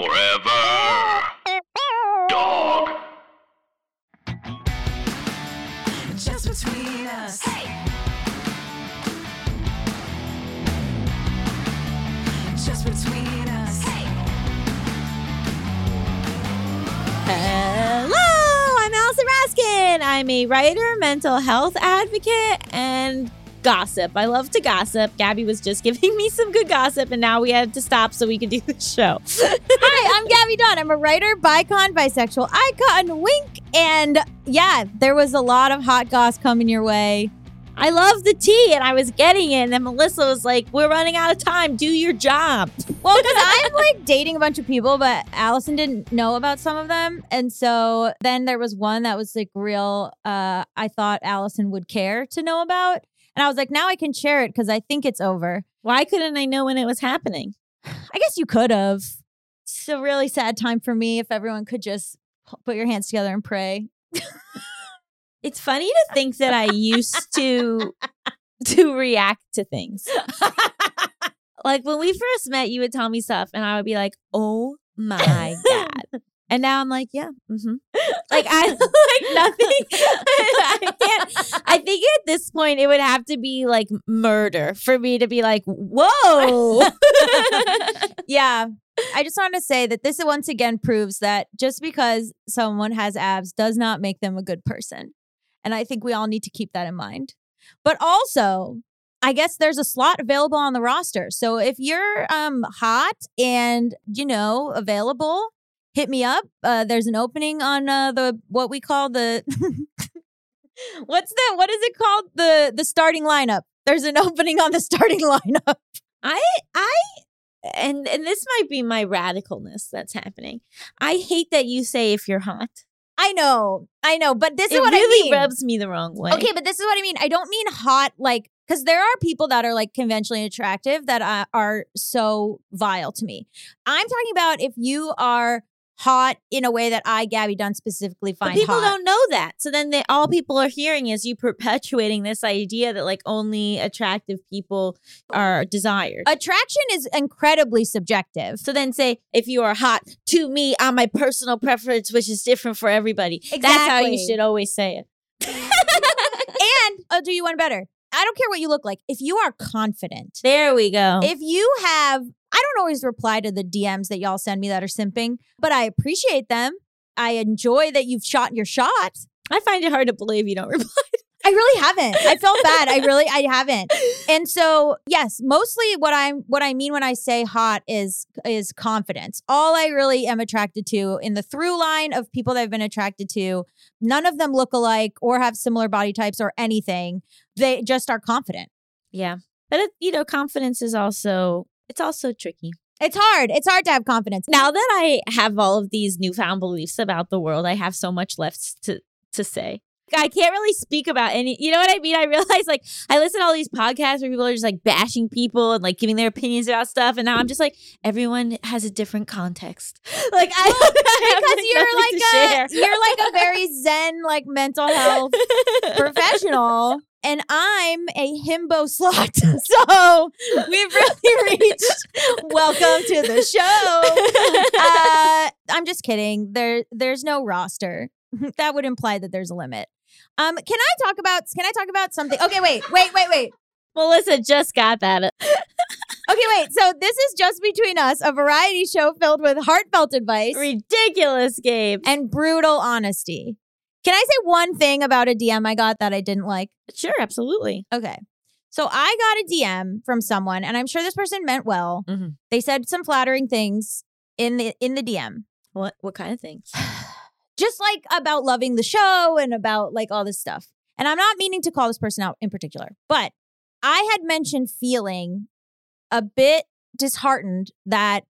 Forever. Dog. Just between us. Just between us. Hello, I'm Allison Raskin. I'm a writer, mental health advocate, and gossip. I love to gossip. Gaby was just giving me some good gossip, and now we had to stop so we could do the show. Hi, I'm Gaby Dunn. I'm a writer, bicon, bisexual icon, wink. And yeah, there was a lot of hot goss coming your way. I love the tea, and I was getting it. And then Melisa was like, We're running out of time. Do your job. Well, because I'm like dating a bunch of people, but Allison didn't know about some of them. And so then there was one that was like real, uh, I thought Allison would care to know about. And I was like, now I can share it because I think it's over. Why couldn't I know when it was happening? I guess you could have. It's a really sad time for me if everyone could just put your hands together and pray. It's funny to think that I used to to react to things. Like when we first met, you would tell me stuff, and I would be like, "Oh my god!" And now I'm like, "Yeah, hmm like I like nothing." I can't. I think at this point it would have to be like murder for me to be like, "Whoa!" yeah. I just wanted to say that this once again proves that just because someone has abs does not make them a good person. And I think we all need to keep that in mind. But also, I guess there's a slot available on the roster. So if you're um hot and, you know, available, hit me up. Uh there's an opening on uh the what we call the What's the what is it called? The the starting lineup. There's an opening on the starting lineup. I I and and this might be my radicalness that's happening. I hate that you say if you're hot. I know. I know, but this is what really I mean. rubs me the wrong way. Okay, but this is what I mean. I don't mean hot like because there are people that are like conventionally attractive that uh, are so vile to me. I'm talking about if you are hot in a way that I, Gaby Dunn, specifically find. But people hot. don't know that. So then they, all people are hearing is you perpetuating this idea that like only attractive people are desired. Attraction is incredibly subjective. so then say if you are hot to me on my personal preference, which is different for everybody. Exactly. That's how you should always say it. And I'll do you one better. I don't care what you look like. If you are confident, There we go. if you have, I don't always reply to the DMs that y'all send me that are simping, but I appreciate them. I enjoy that you've shot your shot. I find it hard to believe you don't reply. I really haven't. I felt bad. I really I haven't. And so, yes, mostly what I'm what I mean when I say hot is is confidence. All I really am attracted to in the through line of people that I've been attracted to, none of them look alike or have similar body types or anything. They just are confident. Yeah. But it, you know, confidence is also it's also tricky. It's hard. It's hard to have confidence. Now that I have all of these newfound beliefs about the world, I have so much left to to say. I can't really speak about any. You know what I mean? I realize like I listen to all these podcasts where people are just like bashing people and like giving their opinions about stuff, and now I'm just like everyone has a different context. Like I because you're like a you're like a very zen like mental health professional and I'm a himbo slut. So we've really reached welcome to the show. Uh, I'm just kidding. There there's no roster. That would imply that there's a limit. Um, can I talk about can I talk about something? Okay, wait, wait, wait, wait. Melisa just got that. Okay, wait. So this is just between us, a variety show filled with heartfelt advice Ridiculous, Gabe. and brutal honesty. Can I say one thing about a DM I got that I didn't like? Sure, absolutely. Okay. So I got a DM from someone, and I'm sure this person meant well. Mhm. They said some flattering things in the in the DM. What what kind of things? Just like about loving the show and about like all this stuff. And I'm not meaning to call this person out in particular, but I had mentioned feeling a bit disheartened that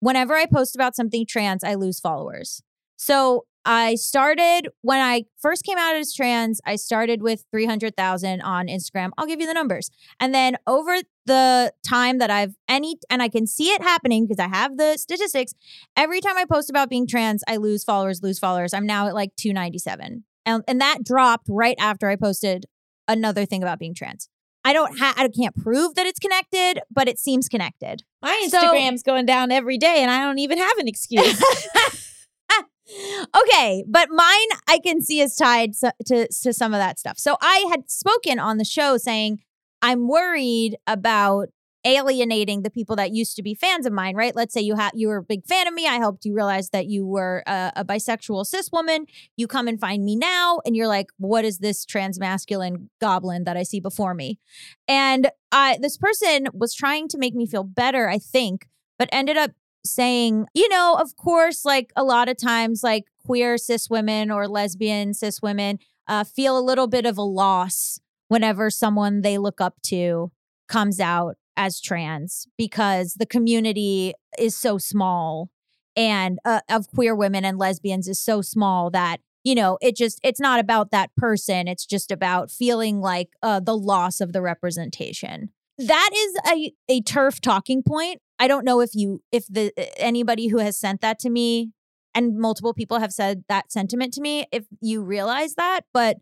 whenever I post about something trans, I lose followers. So I started when I first came out as trans, I started with 300,000 on Instagram. I'll give you the numbers. And then over the time that I've any, and I can see it happening because I have the statistics, every time I post about being trans, I lose followers, lose followers. I'm now at like 297. And, and that dropped right after I posted another thing about being trans. I don't ha- I can't prove that it's connected, but it seems connected. My So- Instagram's going down every day, and I don't even have an excuse. okay, but mine I can see is tied so- to to some of that stuff. So I had spoken on the show saying I'm worried about alienating the people that used to be fans of mine, right? Let's say you had you were a big fan of me. I helped you realize that you were a, a bisexual cis woman. You come and find me now, and you're like, "What is this transmasculine goblin that I see before me?" And I this person was trying to make me feel better, I think, but ended up saying, you know, of course, like a lot of times, like queer cis women or lesbian cis women uh, feel a little bit of a loss whenever someone they look up to comes out as trans because the community is so small and uh, of queer women and lesbians is so small that you know it just it's not about that person it's just about feeling like uh, the loss of the representation. That is a, a TERF talking point. I don't know if you if the anybody who has sent that to me and multiple people have said that sentiment to me if you realize that but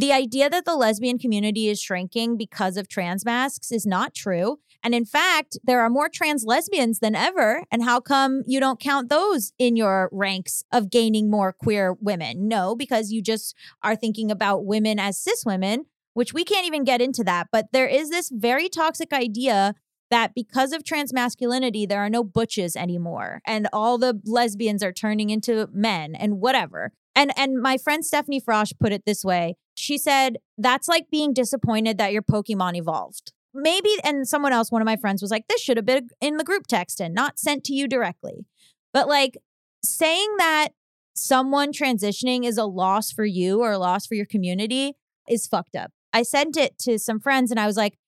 the idea that the lesbian community is shrinking because of trans masks is not true. And in fact there are more trans lesbians than ever. And how come you don't count those in your ranks of gaining more queer women? No because you just are thinking about women as cis women which we can't even get into that. But there is this very toxic idea that because of trans masculinity there are no butches anymore. And all the lesbians are turning into men and whatever and and my friend Stephanie Frosch put it this way she said that's like being disappointed that your pokemon evolved maybe and someone else one of my friends was like this should have been in the group text and not sent to you directly but like saying that someone transitioning is a loss for you or a loss for your community is fucked up i sent it to some friends and i was like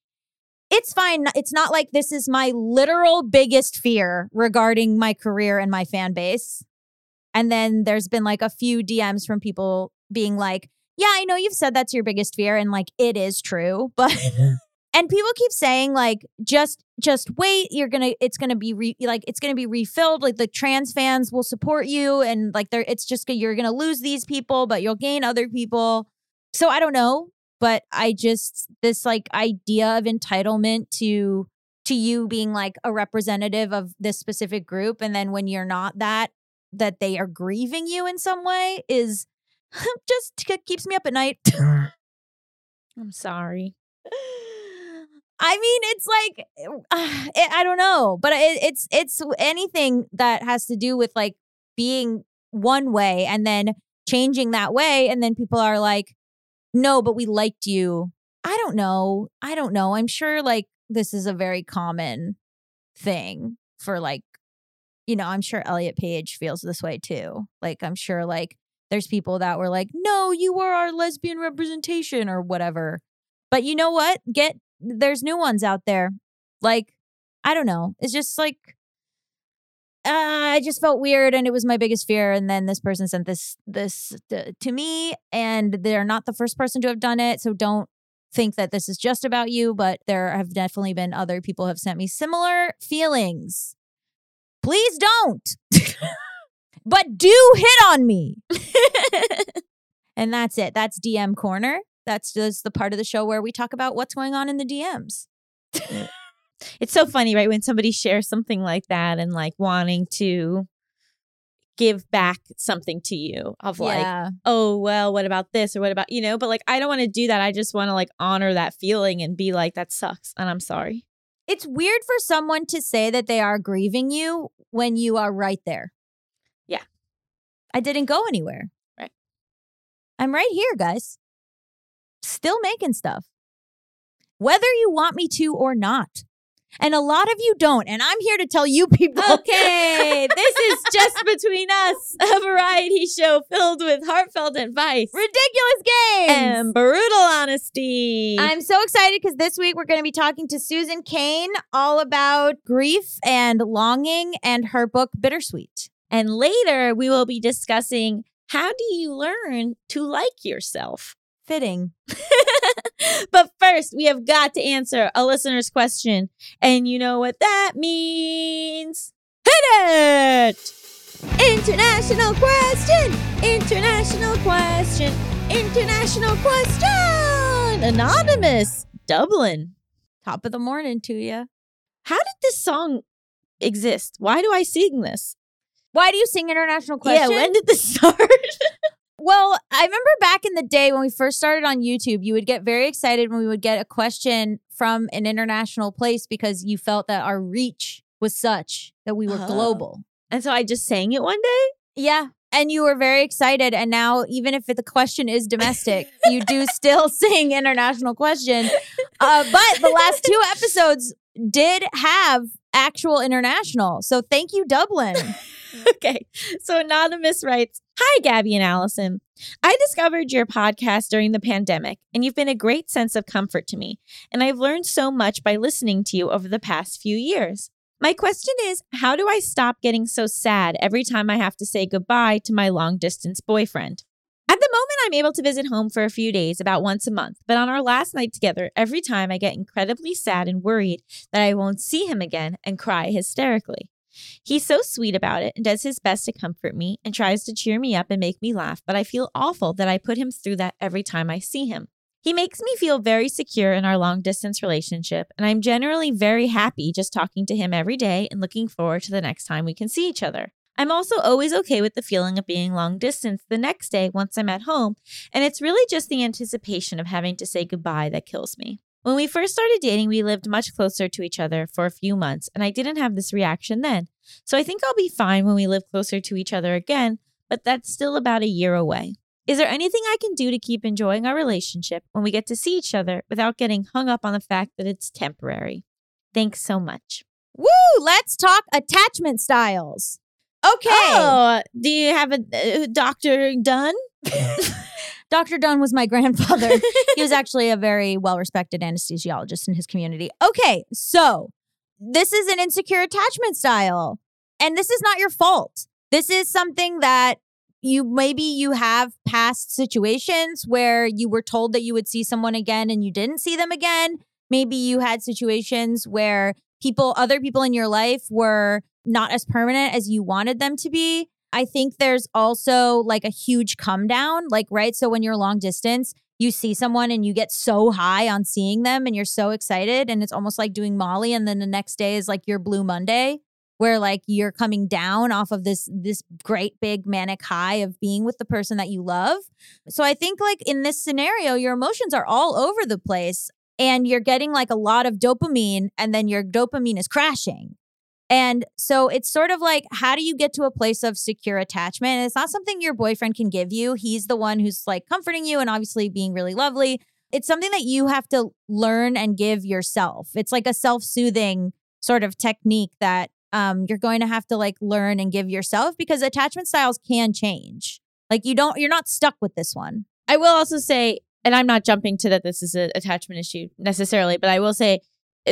it's fine. It's not like this is my literal biggest fear regarding my career and my fan base. And then there's been like a few DMs from people being like, yeah, I know you've said that's your biggest fear and like it is true, but mm-hmm. and people keep saying like just just wait, you're going to it's going to be re, like it's going to be refilled like the trans fans will support you and like they're it's just you're going to lose these people, but you'll gain other people. So I don't know, but I just this like idea of entitlement to to you being like a representative of this specific group and then when you're not that that they are grieving you in some way is just keeps me up at night. I'm sorry. I mean, it's like uh, it, I don't know, but it, it's it's anything that has to do with like being one way and then changing that way, and then people are like, "No, but we liked you." I don't know. I don't know. I'm sure like this is a very common thing for like, you know, I'm sure Elliot Page feels this way too. Like, I'm sure like there's people that were like, "No, you were our lesbian representation" or whatever. But you know what? Get there's new ones out there. Like, I don't know. It's just like uh, I just felt weird and it was my biggest fear and then this person sent this this to, to me and they're not the first person to have done it, so don't think that this is just about you, but there have definitely been other people have sent me similar feelings. Please don't. but do hit on me. And that's it. That's DM corner. That's just the part of the show where we talk about what's going on in the DMs. It's so funny, right? When somebody shares something like that and like wanting to give back something to you of like, yeah. oh, well, what about this or what about, you know, but like, I don't want to do that. I just want to like honor that feeling and be like, that sucks. And I'm sorry. It's weird for someone to say that they are grieving you when you are right there. Yeah. I didn't go anywhere. Right. I'm right here, guys. Still making stuff. Whether you want me to or not. And a lot of you don't. And I'm here to tell you people. Okay, this is just between us, a variety show filled with heartfelt advice Ridiculous games. and brutal honesty. I'm so excited because this week we're going to be talking to Susan Cain all about grief and longing and her book Bittersweet. and later, we will be discussing how do you learn to like yourself. Fitting. but first, we have got to answer a listener's question. And you know what that means? Hit it! International question! International question! International question! Anonymous Dublin. Top of the morning to you. How did this song exist? Why do I sing this? Why do you sing international question? Yeah, when did this start? Well, I remember back in the day when we first started on YouTube, you would get very excited when we would get a question from an international place because you felt that our reach was such that we were Oh. global. and so I just sang it one day. Yeah. And you were very excited. And now, even if the question is domestic, you do still sing international question. Uh, but the last two episodes did have actual international. So thank you, Dublin. okay. So Anonymous writes Hi, Gaby and Allison. I discovered your podcast during the pandemic, and you've been a great sense of comfort to me. And I've learned so much by listening to you over the past few years. My question is How do I stop getting so sad every time I have to say goodbye to my long distance boyfriend? At the moment, I'm able to visit home for a few days, about once a month. But on our last night together, every time I get incredibly sad and worried that I won't see him again and cry hysterically. He's so sweet about it and does his best to comfort me and tries to cheer me up and make me laugh, but I feel awful that I put him through that every time I see him. He makes me feel very secure in our long distance relationship, and I'm generally very happy just talking to him every day and looking forward to the next time we can see each other. I'm also always okay with the feeling of being long distance the next day once I'm at home, and it's really just the anticipation of having to say goodbye that kills me. When we first started dating, we lived much closer to each other for a few months, and I didn't have this reaction then. So I think I'll be fine when we live closer to each other again, but that's still about a year away. Is there anything I can do to keep enjoying our relationship when we get to see each other without getting hung up on the fact that it's temporary? Thanks so much. Woo! Let's talk attachment styles. Okay. Oh, do you have a uh, Dr. Dunn? Dr. Dunn was my grandfather. he was actually a very well respected anesthesiologist in his community. Okay, so this is an insecure attachment style, and this is not your fault. This is something that you maybe you have past situations where you were told that you would see someone again and you didn't see them again. Maybe you had situations where people, other people in your life were not as permanent as you wanted them to be. I think there's also like a huge come down, like, right? So when you're long distance, you see someone and you get so high on seeing them and you're so excited. And it's almost like doing Molly. And then the next day is like your Blue Monday, where like you're coming down off of this this great big manic high of being with the person that you love. So I think like in this scenario, your emotions are all over the place and you're getting like a lot of dopamine and then your dopamine is crashing. And so it's sort of like, how do you get to a place of secure attachment? And it's not something your boyfriend can give you. He's the one who's like comforting you and obviously being really lovely. It's something that you have to learn and give yourself. It's like a self soothing sort of technique that um, you're going to have to like learn and give yourself because attachment styles can change. Like you don't, you're not stuck with this one. I will also say, and I'm not jumping to that this is an attachment issue necessarily, but I will say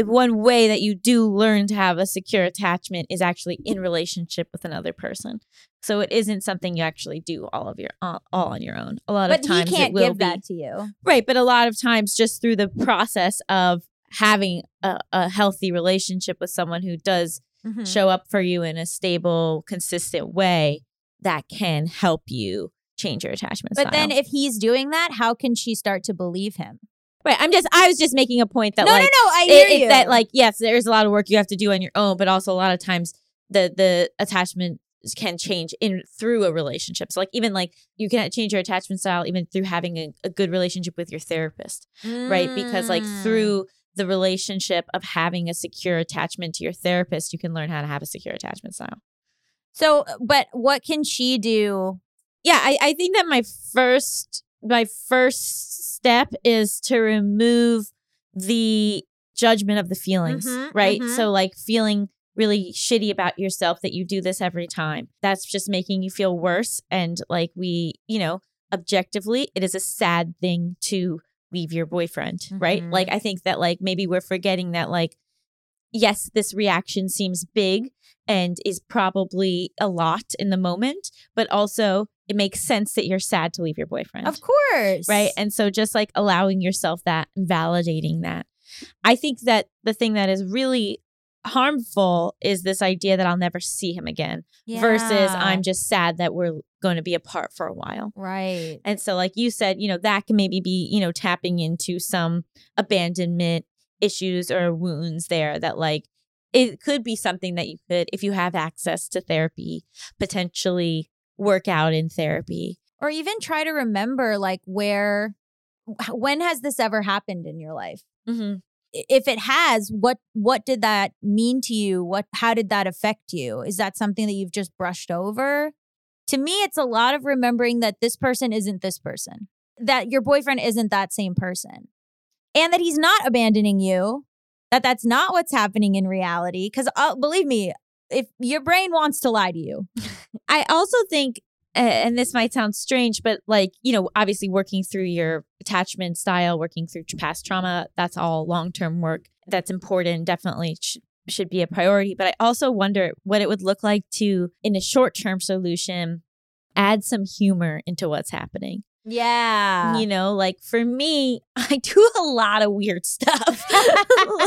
one way that you do learn to have a secure attachment is actually in relationship with another person. So it isn't something you actually do all of your all, all on your own. A lot But of he times can't it will give be that to you. right, but a lot of times just through the process of having a, a healthy relationship with someone who does Mhm. show up for you in a stable, consistent way, that can help you change your attachment But style. then if he's doing that, how can she start to believe him? Right. I'm just I was just making a point that no, like no, no. I hear it- you. that like yes, there's a lot of work you have to do on your own, but also a lot of times the the attachment can change in through a relationship. So like even like you can change your attachment style even through having a, a good relationship with your therapist, right? Because like Mm. through the relationship of having a secure attachment to your therapist, you can learn how to have a secure attachment style. So, but what can she do? yeah I, I think that my first my first step is to remove the judgment of the feelings Mhm, right mhm. so like feeling really shitty about yourself that you do this every time that's just making you feel worse and like we you know objectively it is a sad thing to leave your boyfriend right Mhm. like i think that like maybe we're forgetting that like yes this reaction seems big and is probably a lot in the moment but also it makes sense that you're sad to leave your boyfriend Of course. right and so just like allowing yourself that validating that i think that the thing that is really harmful is this idea that I'll never see him again versus I'm just sad that we're going to be apart for a while. right. And so, like you said, you know, that can maybe be, you know, tapping into some abandonment issues or wounds there that, like, it could be something that you could, if you have access to therapy, potentially work out in therapy. Or even try to remember like where when has this ever happened in your life? Mm-hmm. If it has, what what did that mean to you? What how did that affect you? Is that something that you've just brushed over? To me, it's a lot of remembering that this person isn't this person. That your boyfriend isn't that same person. And that he's not abandoning you. That that's not what's happening in reality cuz uh, believe me, if your brain wants to lie to you. I also think, and this might sound strange, but like, you know, obviously working through your attachment style, working through past trauma, that's all long term work. That's important. Definitely sh- should be a priority. But I also wonder what it would look like to, in a short term solution, add some humor into what's happening. Yeah. You know, like for me, I do a lot of weird stuff.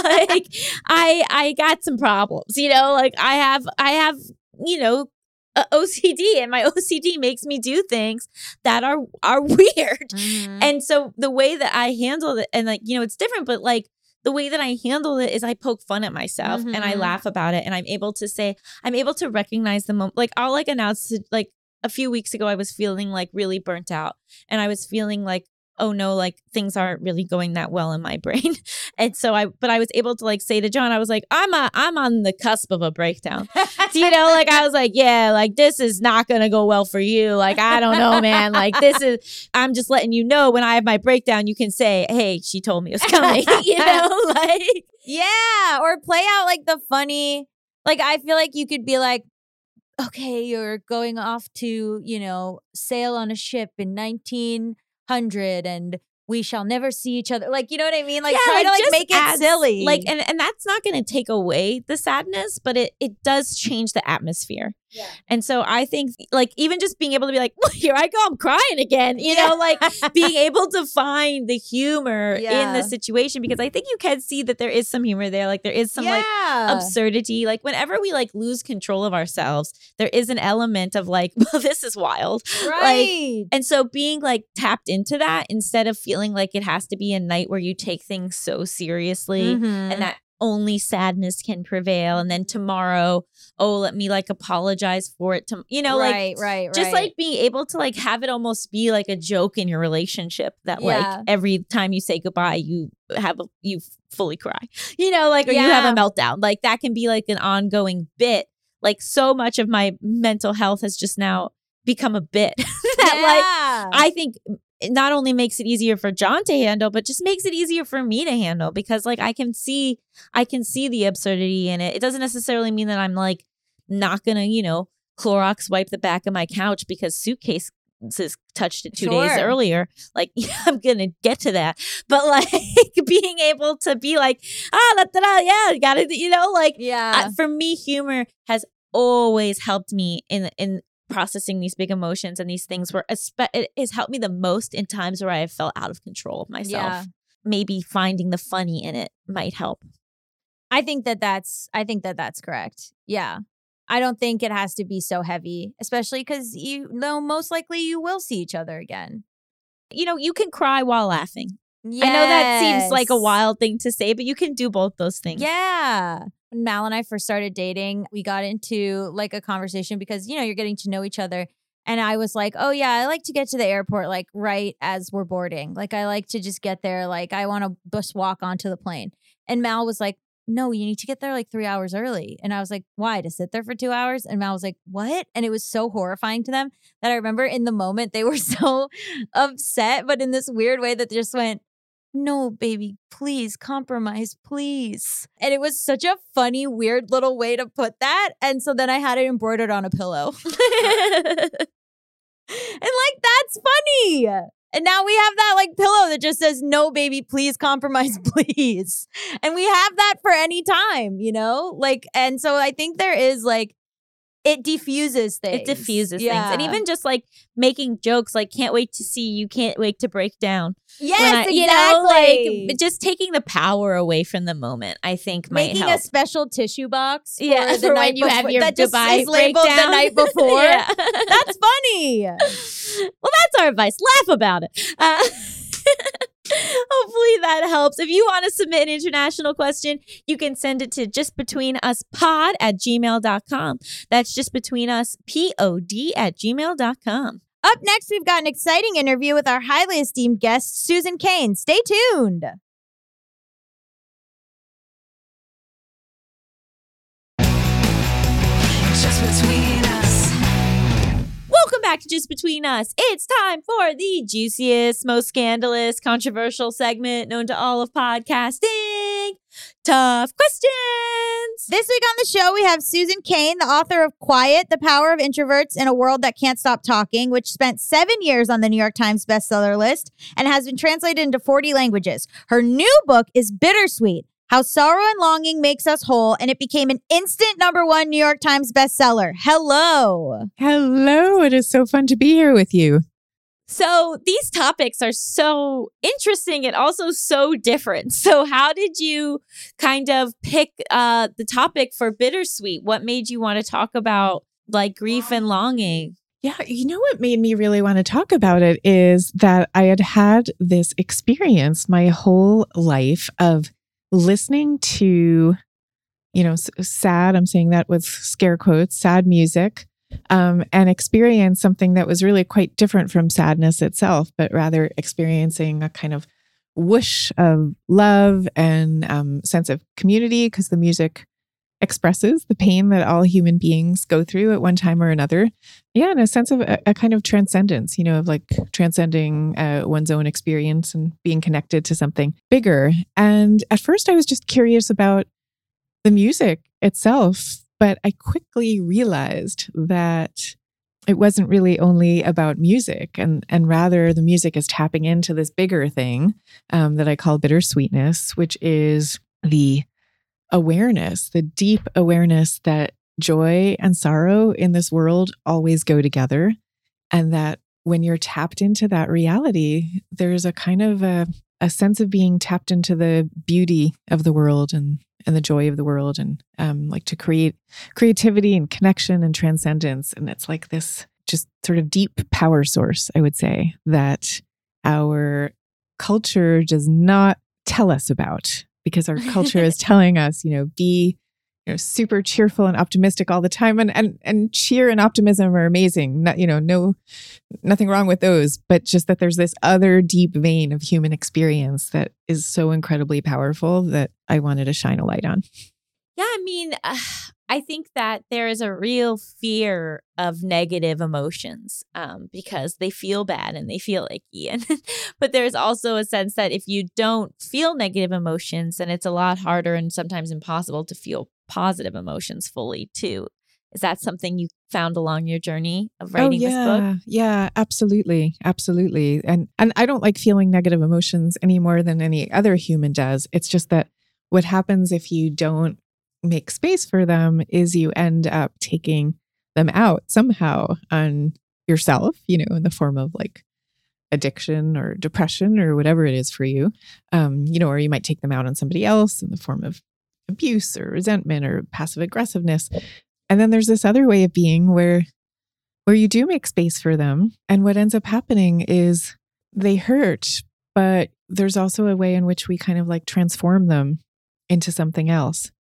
like I I got some problems, you know, like I have I have, you know, a OCD and my OCD makes me do things that are are weird. Mhm. And so the way that I handle it and like, you know, it's different, but like the way that I handle it is I poke fun at myself and I Mhm. laugh about it and I'm able to say I'm able to recognize the moment like I'll like announce to, like a few weeks ago I was feeling like really burnt out and I was feeling like oh no like things aren't really going that well in my brain. And so I but I was able to like say to John I was like I'm a, I'm on the cusp of a breakdown. So, you know like I was like yeah like this is not going to go well for you. Like I don't know man. Like this is I'm just letting you know when I have my breakdown you can say hey she told me it was coming you know like Yeah, or play out like the funny. Like I feel like you could be like, okay, you're going off to you know sail on a ship in 1900, and we shall never see each other. Like you know what I mean? Like try to like make it silly. Like, and, and that's not going to take away the sadness, but it it does mm. change the atmosphere. Yeah. And so I think, like, even just being able to be like, well, here I go, I'm crying again. You know, like being able to find the humor in the situation because I think you can see that there is some humor there. Like, there is some like absurdity. Like, whenever we like lose control of ourselves, there is an element of like, well, this is wild. right. And so being like tapped into that instead of feeling like it has to be a night where you take things so seriously Mhm. and that only sadness can prevail and then tomorrow oh let me like apologize for it to you know right, like right, right. just like being able to like have it almost be like a joke in your relationship that Yeah. like every time you say goodbye you have a, you fully cry you know like or you have a meltdown like that can be like an ongoing bit like so much of my mental health has just now become a bit that like yeah. I think not only makes it easier for John to handle, but just makes it easier for me to handle because like I can see I can see the absurdity in it. It doesn't necessarily mean that I'm like not gonna, you know, Clorox wipe the back of my couch because suitcase touched it two days earlier. Like I'm gonna get to that. But like being able to be like, ah da, da, da, yeah, you gotta you know, like yeah. uh, for me, humor has always helped me in in processing these big emotions and these things where it has helped me the most in times where I have felt out of control of myself. Yeah. Maybe finding the funny in it might help. I think that that's I think that that's correct. Yeah. I don't think it has to be so heavy, especially cuz you know most likely you will see each other again. You know, you can cry while laughing. I know that seems like a wild thing to say, but you can do both those things. Yeah. When Mal and I first started dating, we got into like a conversation because, you know, you're getting to know each other. And I was like, oh, yeah, I like to get to the airport like right as we're boarding. Like, I like to just get there. Like, I want to just walk onto the plane. And Mal was like, no, you need to get there like three hours early. And I was like, why? To sit there for two hours? And Mal was like, what? And it was so horrifying to them that I remember in the moment they were so upset, but in this weird way that they just went, no, baby, please compromise, please. And it was such a funny, weird little way to put that. And so then I had it embroidered on a pillow. and like, that's funny. And now we have that like pillow that just says, no, baby, please compromise, please. And we have that for any time, you know? Like, and so I think there is like, it diffuses things. It diffuses Yeah. things. And even just like making jokes like can't wait to see you, can't wait to break down. yes, I- exactly. You know, like just taking the power away from the moment, I think might making help. a special tissue box. For yeah, the for night when you have your that Dubai is labeled breakdown. the night before. Yeah. That's funny. well, that's our advice. Laugh about it. Uh, hopefully that helps. If you want to submit an international question, you can send it to justbetweenuspod at gmail.com. That's just between us, P-O-D at gmail.com. Up next, we've got an exciting interview with our highly esteemed guest, Susan Cain. Stay tuned. Just Between Us. It's time for the juiciest, most scandalous, controversial segment known to all of podcasting. Tough questions. This week on the show, we have Susan Cain, the author of Quiet, The Power of Introverts in a World That Can't Stop Talking, which spent seven years on the New York Times bestseller list and has been translated into 40 languages. Her new book is Bittersweet How Sorrow and Longing Makes Us Whole, and it became an instant number one New York Times bestseller. Hello. Hello, it is so fun to be here with you. So these topics are so interesting and also so different. So how did you kind of pick uh, the topic for bittersweet? What made you want to talk about like grief and longing? Yeah, you know what made me really want to talk about it is that I had had this experience my whole life of listening to, you know, sad, I'm saying that with scare quotes, sad music, um, and experience something that was really quite different from sadness itself, but rather experiencing a kind of whoosh of love and um, sense of community because the music expresses the pain that all human beings go through at one time or another. Yeah, and a sense of a, a kind of transcendence, you know, of like transcending uh, one's own experience and being connected to something bigger. And at first, I was just curious about the music itself, but I quickly realized that it wasn't really only about music, and and rather the music is tapping into this bigger thing um, that I call bittersweetness, which is the awareness, the deep awareness that joy and sorrow in this world always go together. And that when you're tapped into that reality, there's a kind of a, a sense of being tapped into the beauty of the world and, and the joy of the world and um, like to create creativity and connection and transcendence. And it's like this just sort of deep power source, I would say, that our culture does not tell us about because our culture is telling us, you know, be you know super cheerful and optimistic all the time. And and and cheer and optimism are amazing. Not, you know no nothing wrong with those but just that there's this other deep vein of human experience that is so incredibly powerful that i wanted to shine a light on. Yeah, I mean, uh, I think that there is a real fear of negative emotions um, because they feel bad and they feel icky. And but there's also a sense that if you don't feel negative emotions, then it's a lot harder and sometimes impossible to feel positive emotions fully too. Is that something you found along your journey of writing oh, this yeah, book? Yeah, absolutely. Absolutely. And and I don't like feeling negative emotions any more than any other human does. It's just that what happens if you don't make space for them is you end up taking them out somehow on yourself, you know, in the form of like addiction or depression or whatever it is for you. Um, you know, or you might take them out on somebody else in the form of abuse or resentment or passive aggressiveness. And then there's this other way of being where where you do make space for them and what ends up happening is they hurt, but there's also a way in which we kind of like transform them into something else.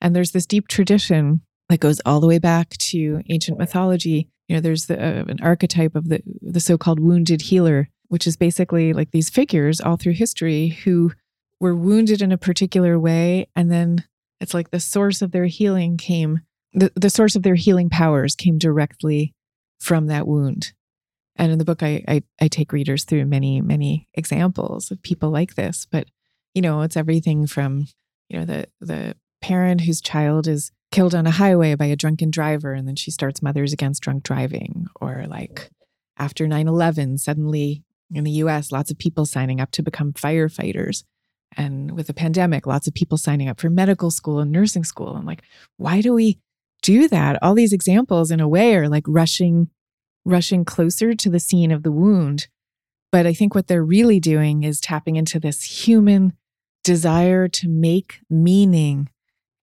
And there's this deep tradition that goes all the way back to ancient mythology. You know, there's the, uh, an archetype of the the so-called wounded healer, which is basically like these figures all through history who were wounded in a particular way, and then it's like the source of their healing came the, the source of their healing powers came directly from that wound. And in the book, I, I I take readers through many many examples of people like this. But you know, it's everything from you know the the parent whose child is killed on a highway by a drunken driver and then she starts mothers against drunk driving or like after 9-11 suddenly in the us lots of people signing up to become firefighters and with the pandemic lots of people signing up for medical school and nursing school and like why do we do that. All these examples, in a way, are like rushing, rushing closer to the scene of the wound. But I think what they're really doing is tapping into this human desire to make meaning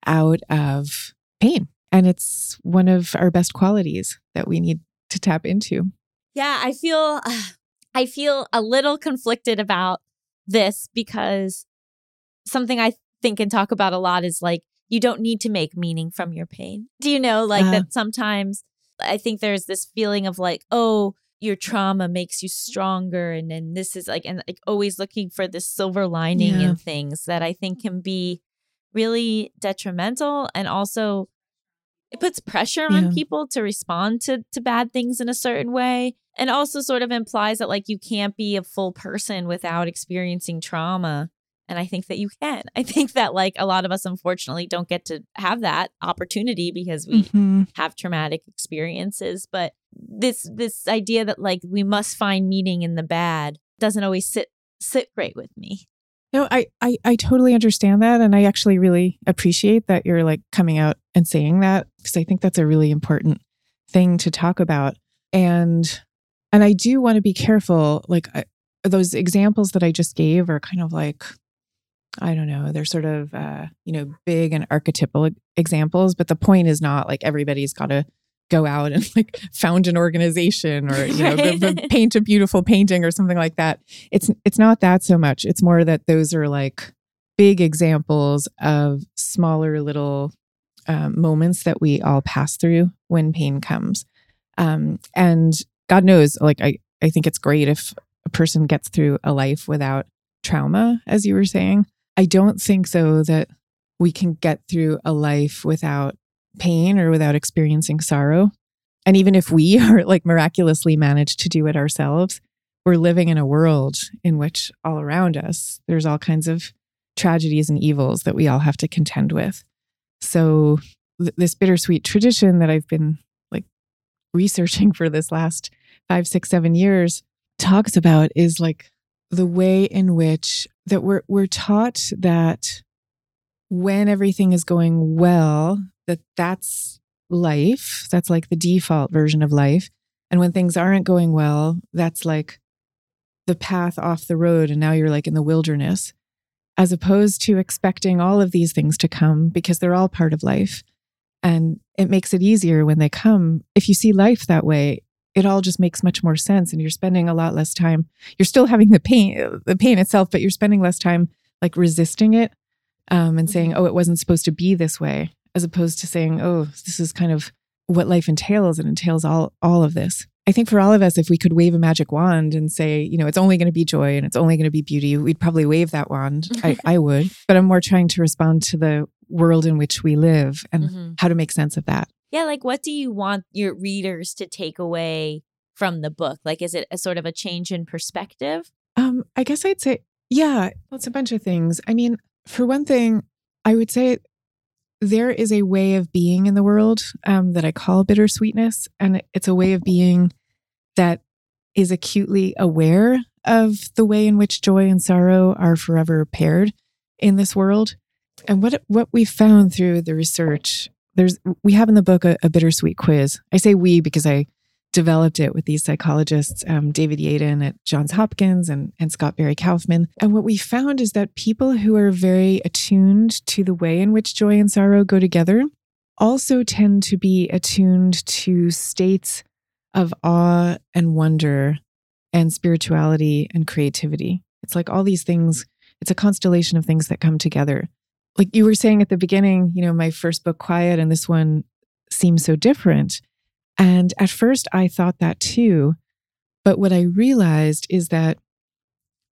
out of pain. And it's one of our best qualities that we need to tap into. Yeah, I feel I feel a little conflicted about this because something I think and talk about a lot is like you don't need to make meaning from your pain. Do you know like Uh. that sometimes I think there's this feeling of like, oh, your trauma makes you stronger and then this is like and like always looking for this silver lining Yeah. in things that I think can be really detrimental and also it puts pressure Yeah. on people to respond to to bad things in a certain way and also sort of implies that like you can't be a full person without experiencing trauma and i think that you can i think that like a lot of us unfortunately don't get to have that opportunity because we Mhm. have traumatic experiences but this this idea that like we must find meaning in the bad doesn't always sit sit great with me No, I, I I totally understand that, and I actually really appreciate that you're like coming out and saying that because I think that's a really important thing to talk about. And and I do want to be careful. Like I, those examples that I just gave are kind of like I don't know. They're sort of uh, you know big and archetypal examples, but the point is not like everybody's got to go out and like found an organization or you know Right. paint a beautiful painting or something like that. It's it's not that so much. It's more that those are like big examples of smaller little um, moments that we all pass through when pain comes. Um, and god knows like i i think it's great if a person gets through a life without trauma as you were saying. I don't think though that we can get through a life without pain or without experiencing sorrow. And even if we are like miraculously managed to do it ourselves we're living in a world in which all around us there's all kinds of tragedies and evils that we all have to contend with. So th- this bittersweet tradition that i've been like researching for this last five six seven years talks about is like the way in which that we're we're taught that when everything is going well that that's life that's like the default version of life. And when things aren't going well that's like the path off the road and now you're like in the wilderness as opposed to expecting all of these things to come because they're all part of life. And it makes it easier when they come. If you see life that way it all just makes much more sense and you're spending a lot less time you're still having the pain the pain itself but you're spending less time like resisting it um, and saying oh it wasn't supposed to be this way as opposed to saying oh this is kind of what life entails it entails all all of this i think for all of us if we could wave a magic wand and say you know it's only going to be joy and it's only going to be beauty we'd probably wave that wand I, I would but i'm more trying to respond to the world in which we live and Mhm. how to make sense of that Yeah, like what do you want your readers to take away from the book? Like, is it a sort of a change in perspective? Um, I guess I'd say, yeah, well, it's a bunch of things. I mean, for one thing, I would say there is a way of being in the world um, that I call bittersweetness. And it's a way of being that is acutely aware of the way in which joy and sorrow are forever paired in this world. And what what we found through the research, there's we have in the book a, a bittersweet quiz. I say we because I developed it with these psychologists, um, David Yaden at Johns Hopkins and, and Scott Barry Kaufman. And what we found is that people who are very attuned to the way in which joy and sorrow go together also tend to be attuned to states of awe and wonder and spirituality and creativity. It's like all these things, it's a constellation of things that come together. Like you were saying at the beginning, you know, my first book, Quiet, and this one seems so different. And at first, I thought that too. But what I realized is that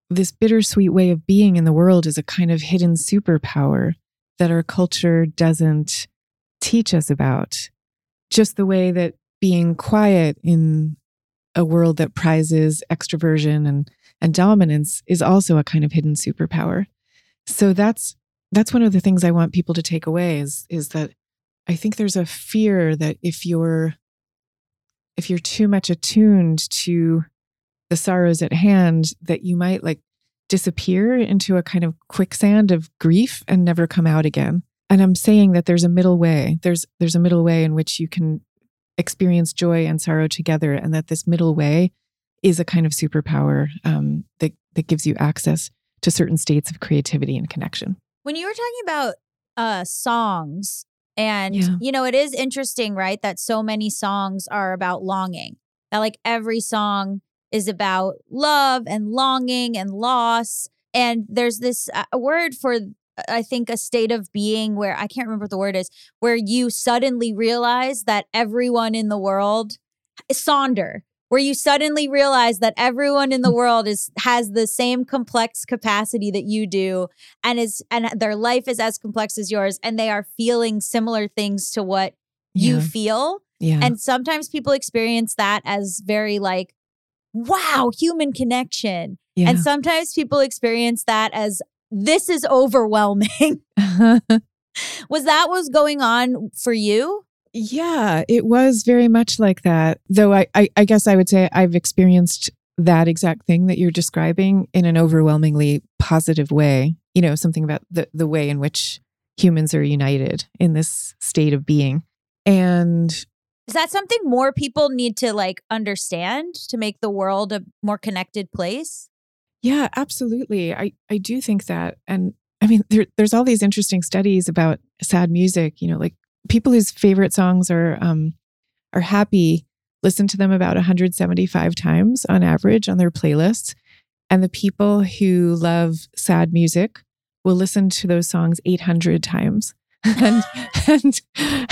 this bittersweet way of being in the world is a kind of hidden superpower that our culture doesn't teach us about. Just the way that being quiet in a world that prizes extroversion and, and dominance is also a kind of hidden superpower. So that's that's one of the things I want people to take away is is that I think there's a fear that if you're if you're too much attuned to the sorrows at hand that you might like disappear into a kind of quicksand of grief and never come out again and I'm saying that there's a middle way. There's there's a middle way in which you can experience joy and sorrow together, and that this middle way is a kind of superpower um, that that gives you access to certain states of creativity and connection. When you were talking about uh songs and Yeah. you know it is interesting right that so many songs are about longing that like every song is about love and longing and loss and there's this uh, a word for I think a state of being where I can't remember what the word is where you suddenly realize that everyone in the world sonder where you suddenly realize that everyone in the mm. world is has the same complex capacity that you do and is and their life is as complex as yours and they are feeling similar things to what you feel. Yeah. and sometimes people experience that as very like wow human connection. Yeah. and sometimes people experience that as this is overwhelming. Was that what was going on for you Yeah, it was very much like that. Though I, I, I guess I would say I've experienced that exact thing that you're describing in an overwhelmingly positive way. You know, something about the, the way in which humans are united in this state of being. And is that something more people need to like understand to make the world a more connected place yeah, absolutely. I, I do think that. And I mean, there, there's all these interesting studies about sad music, you know, like people whose favorite songs are um, are happy listen to them about 175 times on average on their playlists. And the people who love sad music will listen to those songs 800 times. And and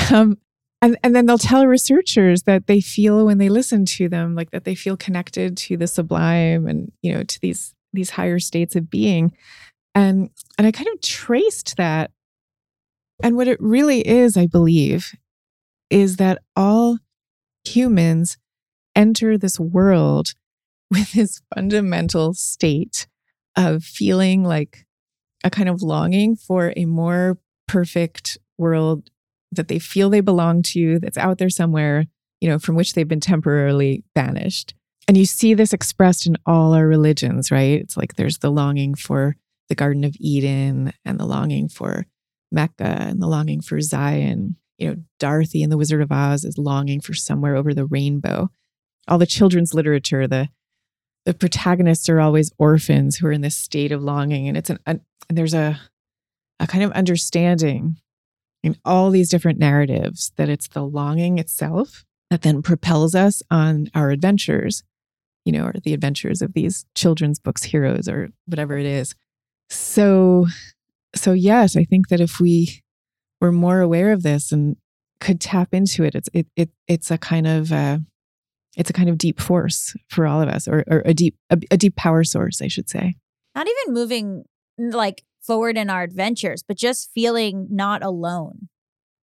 um and, and then they'll tell researchers that they feel when they listen to them like that they feel connected to the sublime and you know to these these higher states of being. And and i kind of traced that and what it really is i believe is that all humans enter this world with this fundamental state of feeling like a kind of longing for a more perfect world that they feel they belong to, that's out there somewhere, you know, from which they've been temporarily banished. And you see this expressed in all our religions, right? It's like there's the longing for the Garden of Eden and the longing for Mecca and the longing for Zion. You know, Dorothy in The Wizard of Oz is longing for somewhere over the rainbow. All the children's literature, the the protagonists are always orphans who are in this state of longing, and it's an, an and there's a a kind of understanding in all these different narratives that it's the longing itself that then propels us on our adventures, you know, or the adventures of these children's books heroes or whatever it is. So so yes, I think that if we were more aware of this and could tap into it, it's it, it it's a kind of uh, it's a kind of deep force for all of us, or, or a deep a, a deep power source, I should say. not even moving like forward in our adventures, but just feeling not alone.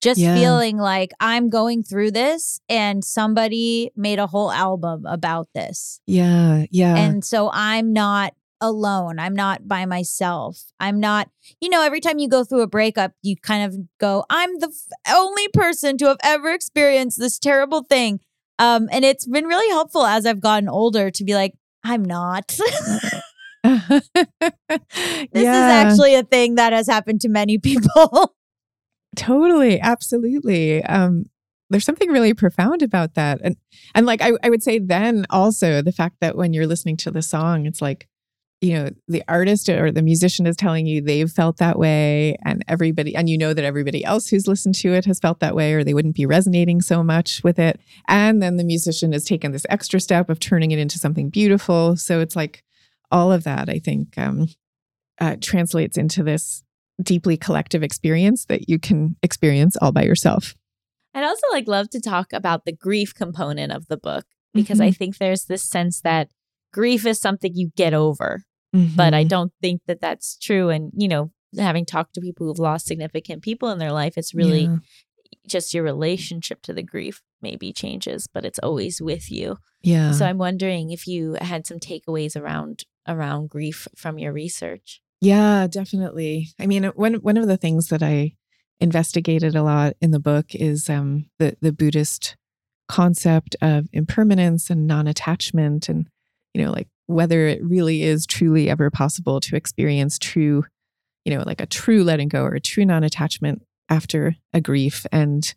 Just Yeah. feeling like I'm going through this and somebody made a whole album about this. Yeah, yeah, And so I'm not alone. I'm not by myself. I'm not, you know, every time you go through a breakup, you kind of go, I'm the f- only person to have ever experienced this terrible thing. Um, and it's been really helpful as I've gotten older to be like, I'm not. this is actually a thing that has happened to many people. totally, absolutely. Um, there's something really profound about that, and and like I, I would say then also the fact that when you're listening to the song, it's like you know the artist or the musician is telling you they've felt that way and everybody and you know that everybody else who's listened to it has felt that way or they wouldn't be resonating so much with it. And then the musician has taken this extra step of turning it into something beautiful. So it's like all of that i think um, uh, translates into this deeply collective experience that you can experience all by yourself. I'd also like love to talk about the grief component of the book because I think there's this sense that grief is something you get over, but I Mhm. don't think that that's true. And, you know, having talked to people who've lost significant people in their life, it's really Yeah. just your relationship to the grief maybe changes, but it's always with you. yeah So I'm wondering if you had some takeaways around around grief from your research. Yeah, definitely. I mean, one one of the things that I investigated a lot in the book is um, the the Buddhist concept of impermanence and non-attachment, and you know, like whether it really is truly ever possible to experience true, you know, like a true letting go or a true non-attachment after a grief. And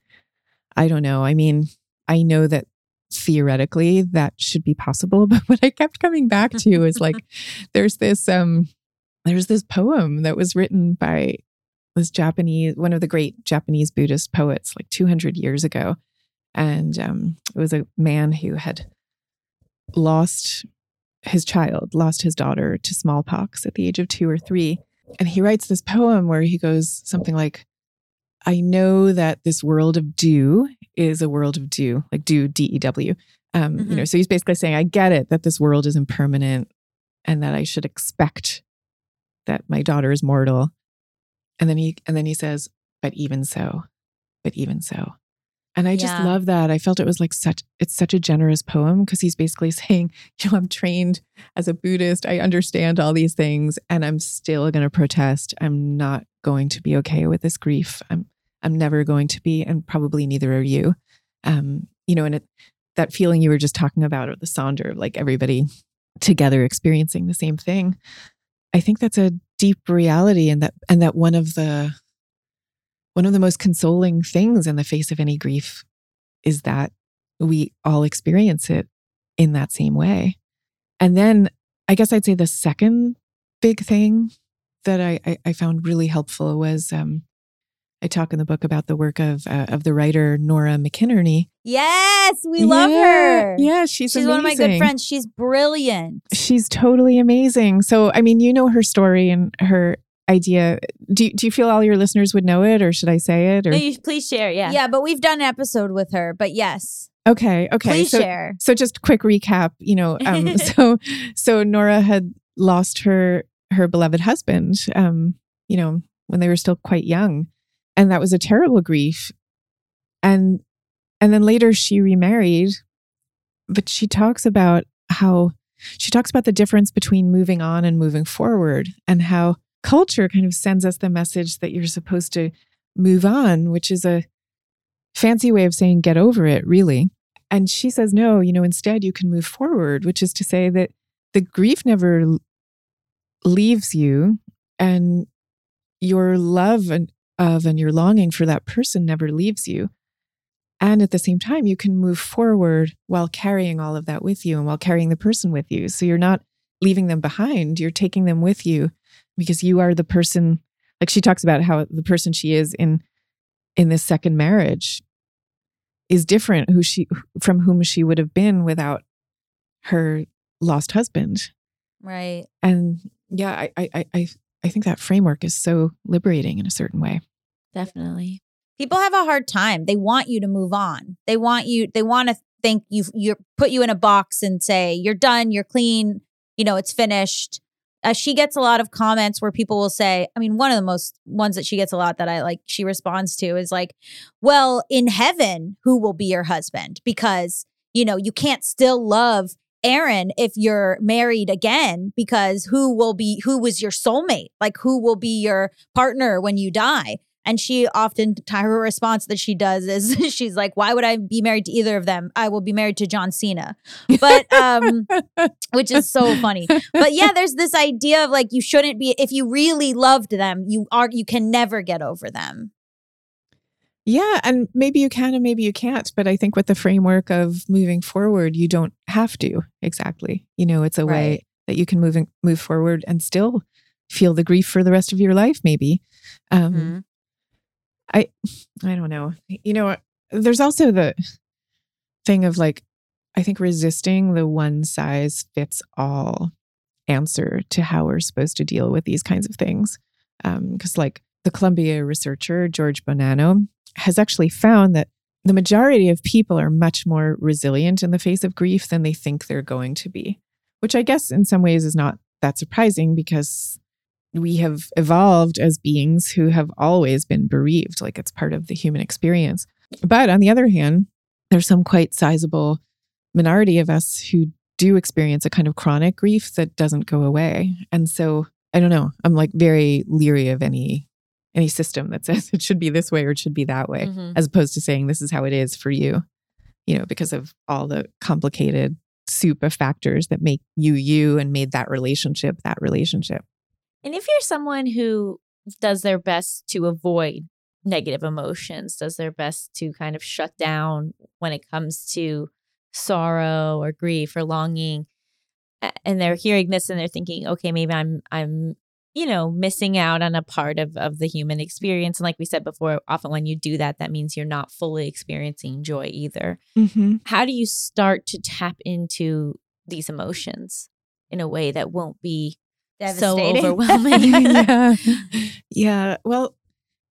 I don't know. I mean, I know that theoretically that should be possible, but what I kept coming back to is like there's this um there's this poem that was written by this Japanese one of the great Japanese Buddhist poets like 200 years ago. And um it was a man who had lost his child, lost his daughter to smallpox at the age of 2 or 3. And he writes this poem where he goes something like I know that this world of dew is a world of dew, like dew, D E W. Um, You know, so he's basically saying, I get it that this world is impermanent and that I should expect that my daughter is mortal. And then he and then he says, but even so, but even so. And I just Yeah. love that. I felt it was like such it's such a generous poem because he's basically saying, you know, I'm trained as a Buddhist. I understand all these things and I'm still going to protest. I'm not going to be okay with this grief. I'm I'm never going to be and probably neither are you. Um, you know, and it that feeling you were just talking about or the sonder of like everybody together experiencing the same thing. I think that's a deep reality and that and that one of the one of the most consoling things in the face of any grief is that we all experience it in that same way. And then I guess I'd say the second big thing that I, I, I found really helpful was um, I talk in the book about the work of uh, of the writer Nora McInerney. Yes, we love Yeah, her. Yeah, she's She's one of my good friends. She's brilliant. She's totally amazing. So, I mean, you know her story and her idea. Do do you feel all your listeners would know it, or should I say it? Or No, you please share. Yeah. Yeah. but we've done an episode with her. But yes, okay, okay. please so, share. so just quick recap. You know, um, so so Nora had lost her her beloved husband. Um, you know, when they were still quite young, and that was a terrible grief. And and then later she remarried, but she talks about how she talks about the difference between moving on and moving forward, and how culture kind of sends us the message that you're supposed to move on, which is a fancy way of saying get over it, really. And she says, no, you know, instead you can move forward, which is to say that the grief never leaves you and your love and, of and your longing for that person never leaves you. And at the same time, you can move forward while carrying all of that with you and while carrying the person with you. So you're not leaving them behind, you're taking them with you because you are the person like she talks about how the person she is in in this second marriage is different who she from whom she would have been without her lost husband Right. and yeah i i i I- think that framework is so liberating in a certain way Definitely. People have a hard time. They want you to move on. They want you. They want to think you. You put you in a box and say you're done. You're clean. You know it's finished. Uh, she gets a lot of comments where people will say. I mean, one of the most ones that she gets a lot that I like. She responds to is like, "Well, in heaven, who will be your husband? Because you know you can't still love." Aaron, if you're married again, because who will be who was your soulmate? Like who will be your partner when you die? And she often, her response that she does is she's like, why would I be married to either of them? I will be married to John Cena. But, um, which is so funny. But yeah, there's this idea of like, you shouldn't be, if you really loved them, you are, you can never get over them. yeah and maybe you can and maybe you can't but i think with the framework of moving forward you don't have to exactly you know it's a way that you can move and move forward and still feel the grief for the rest of your life maybe um Mm-hmm. I I don't know. You know, there's also the thing of like, I think resisting the one size fits all answer to how we're supposed to deal with these kinds of things. Um, because, like, the Columbia researcher, George Bonanno, has actually found that the majority of people are much more resilient in the face of grief than they think they're going to be, which I guess in some ways is not that surprising because we have evolved as beings who have always been bereaved, like it's part of the human experience. But on the other hand, there's some quite sizable minority of us who do experience a kind of chronic grief that doesn't go away. And so I don't know, I'm like very leery of any any system that says it should be this way or it should be that way, Mhm. as opposed to saying this is how it is for you, you know, because of all the complicated soup of factors that make you you and made that relationship that relationship. And if you're someone who does their best to avoid negative emotions, does their best to kind of shut down when it comes to sorrow or grief or longing. And they're hearing this and they're thinking, okay, maybe I'm I'm you know missing out on a part of of the human experience. And like we said before, often when you do that, that means you're not fully experiencing joy either. Mm-hmm. How do you start to tap into these emotions in a way that won't be so overwhelming? yeah. Yeah. Well,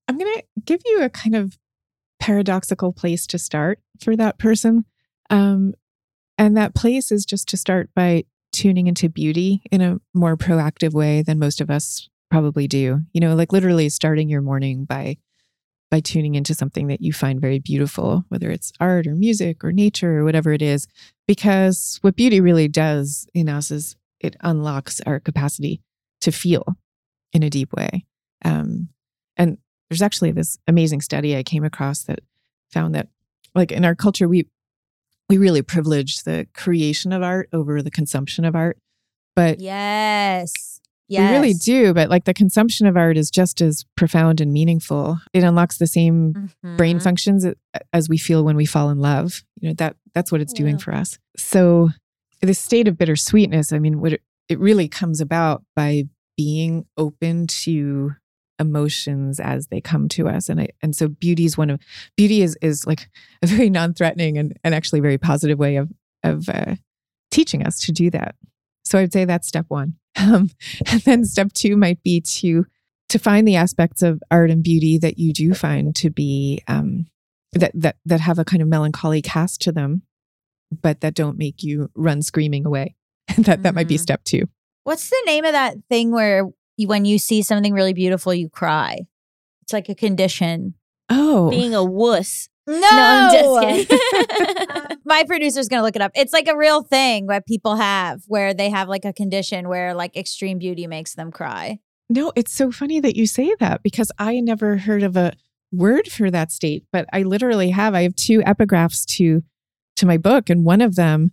I'm going to give you a kind of paradoxical place to start for that person. Um, and that place is just to start by tuning into beauty in a more proactive way than most of us probably do. You know, like literally starting your morning by by tuning into something that you find very beautiful, whether it's art or music or nature or whatever it is. Because what beauty really does in us is it unlocks our capacity to feel in a deep way. Um, and there's actually this amazing study I came across that found that, like in our culture, we we really privilege the creation of art over the consumption of art. But yes. Yes. we really do. But like the consumption of art is just as profound and meaningful. It unlocks the same brain Mhm. functions as we feel when we fall in love. You know that that's what it's doing Yeah. for us. So this state of bittersweetness, I mean, what it, it really comes about by being open to emotions as they come to us, and I, and so beauty is one of beauty is is like a very non-threatening and and actually very positive way of of uh, teaching us to do that. So I'd say that's step one, um, and then step two might be to to find the aspects of art and beauty that you do find to be um, that that that have a kind of melancholy cast to them, but that don't make you run screaming away. that that might be Mhm. step two. What's the name of that thing where you, when you see something really beautiful, you cry? It's like a condition. Oh, Being a wuss. No, No, I'm just kidding. My producer's gonna look it up. It's like a real thing that people have where they have like a condition where like extreme beauty makes them cry. no, it's so funny that you say that because I never heard of a word for that state, but I literally have. I have two epigraphs to to my book, and one of them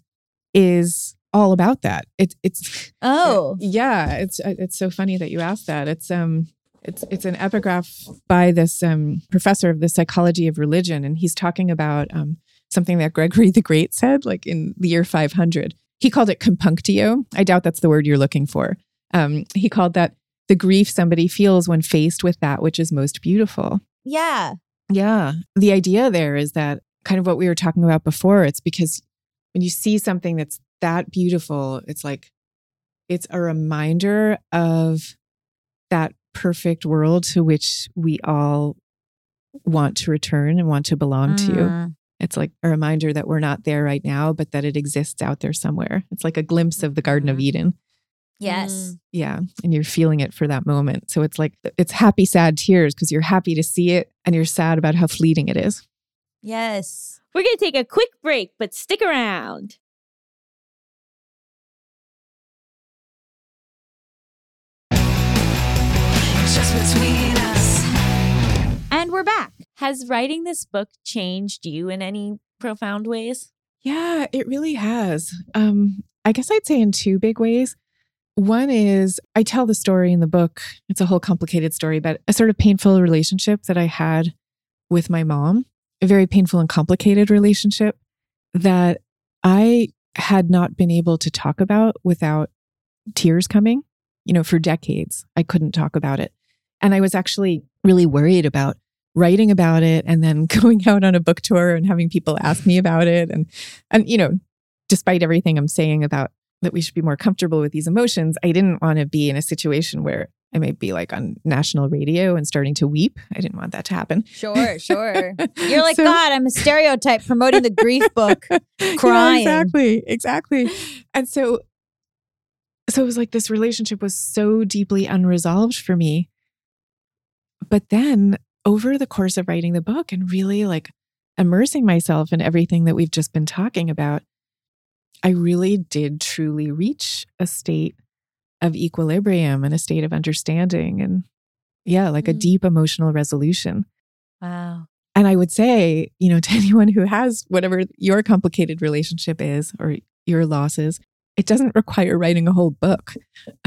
is all about that. It's it's Oh, Yeah, it's it's so funny that you asked that. It's um it's it's an epigraph by this um professor of the psychology of religion and he's talking about um something that Gregory the Great said like in the year 500. He called it compunctio. I doubt that's the word you're looking for. Um he called that the grief somebody feels when faced with that which is most beautiful. yeah. Yeah. The idea there is that kind of what we were talking about before. It's because when you see something that's that beautiful, it's like it's a reminder of that perfect world to which we all want to return and want to belong to. Mm. It's like a reminder that we're not there right now, but that it exists out there somewhere. It's like a glimpse of the Garden of Mhm. Eden. Yes. Mm. Yeah. And you're feeling it for that moment. So it's like, it's happy, sad tears because you're happy to see it and you're sad about how fleeting it is. Yes. We're going to take a quick break, but stick around. Just between us. And we're back. Has writing this book changed you in any profound ways? Yeah, it really has. Um, I guess I'd say in two big ways. One is I tell the story in the book. It's a whole complicated story, but a sort of painful relationship that I had with my mom, a very painful and complicated relationship that I had not been able to talk about without tears coming. You know, for decades, I couldn't talk about it. And I was actually really worried about writing about it and then going out on a book tour and having people ask me about it and and you know despite everything i'm saying about that we should be more comfortable with these emotions i didn't want to be in a situation where i might be like on national radio and starting to weep i didn't want that to happen Sure, sure. You're like, So- God, I'm a stereotype promoting the grief book. Yeah, crying. exactly exactly and so so it was like this relationship was so deeply unresolved for me but then over the course of writing the book and really like immersing myself in everything that we've just been talking about i really did truly reach a state of equilibrium and a state of understanding and yeah like a Mm. deep emotional resolution Wow. and I would say, you know, to anyone who has whatever your complicated relationship is or your losses, it doesn't require writing a whole book.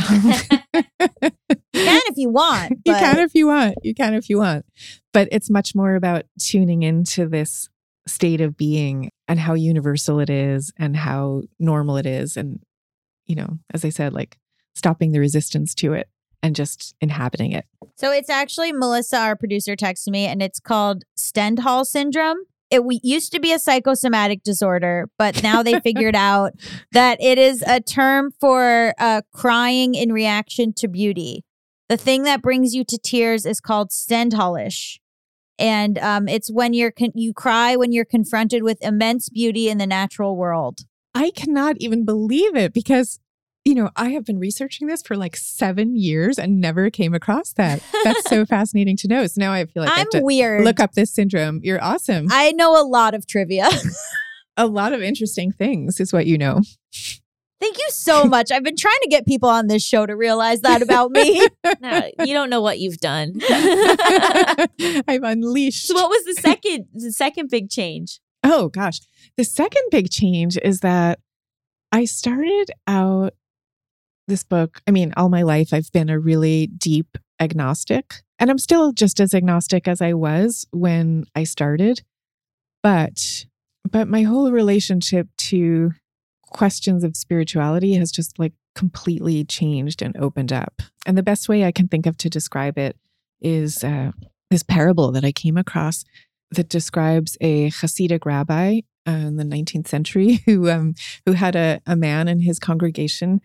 Um, You can if you want. you can if you want. You can if you want. But it's much more about tuning into this state of being and how universal it is and how normal it is. And, you know, as I said, like stopping the resistance to it and just inhabiting it. So it's actually Melisa, our producer, texted me, and it's called Stendhal syndrome. It used to be a psychosomatic disorder, but now they figured out that it is a term for uh, crying in reaction to beauty. The thing that brings you to tears is called Stendhalish, and um, it's when you're con- you cry when you're confronted with immense beauty in the natural world. I cannot even believe it because, you know, I have been researching this for like seven years and never came across that. That's so fascinating to know. So now I feel like I I'm to weird. look up this syndrome. You're awesome. I know a lot of trivia. a lot of interesting things is what you know. Thank you so much. I've been trying to get people on this show to realize that about me. No, you don't know what you've done. I've unleashed. so what was the second the second big change? Oh gosh. The second big change is that I started out this book. I mean, all my life I've been a really deep agnostic, and I'm still just as agnostic as I was when I started. But but my whole relationship to questions of spirituality has just like completely changed and opened up. And the best way I can think of to describe it is uh, this parable that I came across that describes a Hasidic rabbi uh, in the 19th century who um, who had a, a man in his congregation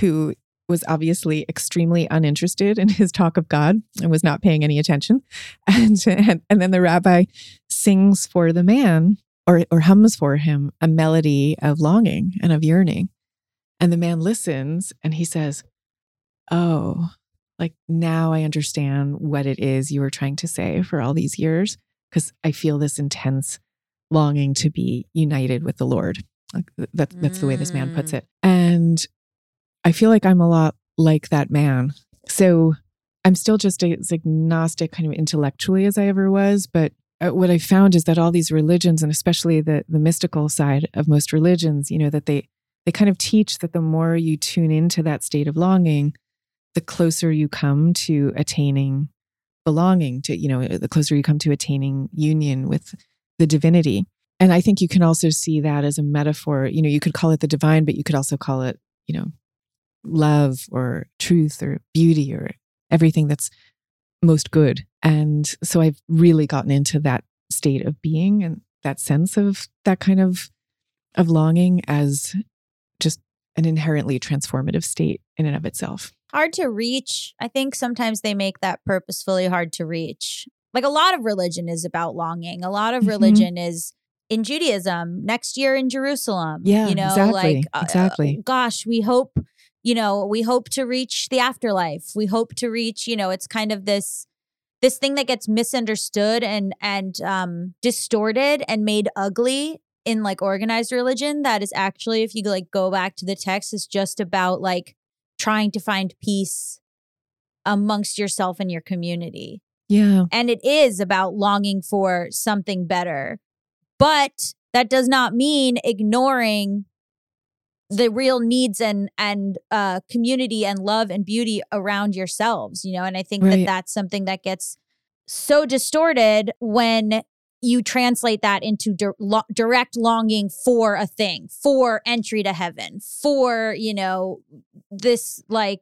who was obviously extremely uninterested in his talk of God and was not paying any attention. And, and, and then the rabbi sings for the man or, or hums for him a melody of longing and of yearning. And the man listens and he says, Oh, like now I understand what it is you were trying to say for all these years because I feel this intense longing to be united with the Lord. Like th- that, that's the way this man puts Mm. it. And I feel like I'm a lot like that man. So I'm still just as agnostic, kind of intellectually as I ever was. But uh, what I found is that all these religions, and especially the the mystical side of most religions, you know, that they they kind of teach that the more you tune into that state of longing, the closer you come to attaining belonging to, you know, the closer you come to attaining union with the divinity. And I think you can also see that as a metaphor. You know, you could call it the divine, but you could also call it, you know, love or truth or beauty or everything that's most good. And so I've really gotten into that state of being and that sense of that kind of of longing as just an inherently transformative state in and of itself. hard to reach. I think sometimes they make that purposefully hard to reach. Like a lot of religion is about longing. A lot of Mhm. religion is in Judaism next year in Jerusalem. Yeah, you know, exactly, like uh, exactly. gosh, we hope. You know, we hope to reach the afterlife. We hope to reach. You know, it's kind of this this thing that gets misunderstood and and um distorted and made ugly in like organized religion that is actually if you like go back to the text is just about like trying to find peace amongst yourself and your community Yeah. and it is about longing for something better but that does not mean ignoring the real needs and and uh community and love and beauty around yourselves you know and i think that that's something that gets so distorted when you translate that into dir- lo- direct longing for a thing for entry to heaven for you know this like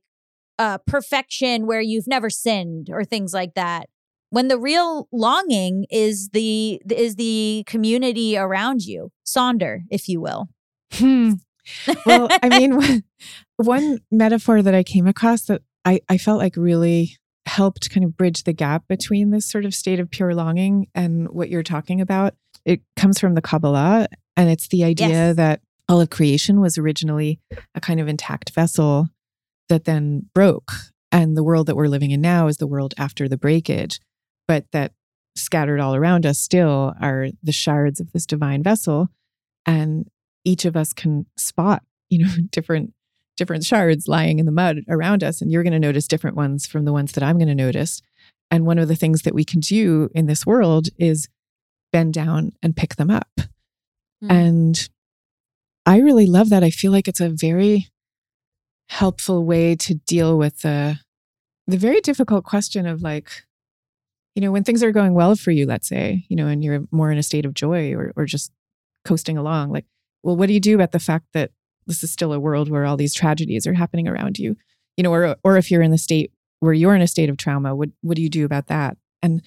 uh perfection where you've never sinned or things like that when the real longing is the is the community around you. Sonder if you will. Hmm. Well, I mean, one- metaphor that I came across that I, I felt like really helped kind of bridge the gap between this sort of state of pure longing and what you're talking about. It comes from the Kabbalah, and it's the idea Yes. that all of creation was originally a kind of intact vessel that then broke. And the world that we're living in now is the world after the breakage, but that scattered all around us still are the shards of this divine vessel. And each of us can spot, you know, different different shards lying in the mud around us and you're going to notice different ones from the ones that I'm going to notice. And one of the things that we can do in this world is bend down and pick them up. Mm. And I really love that. I feel like it's a very helpful way to deal with the the very difficult question of like, you know, when things are going well for you, let's say, you know, and you're more in a state of joy or or just coasting along, like, well, what do you do about the fact that this is still a world where all these tragedies are happening around you? You know, or or if you're in the state where you're in a state of trauma, what what do you do about that? And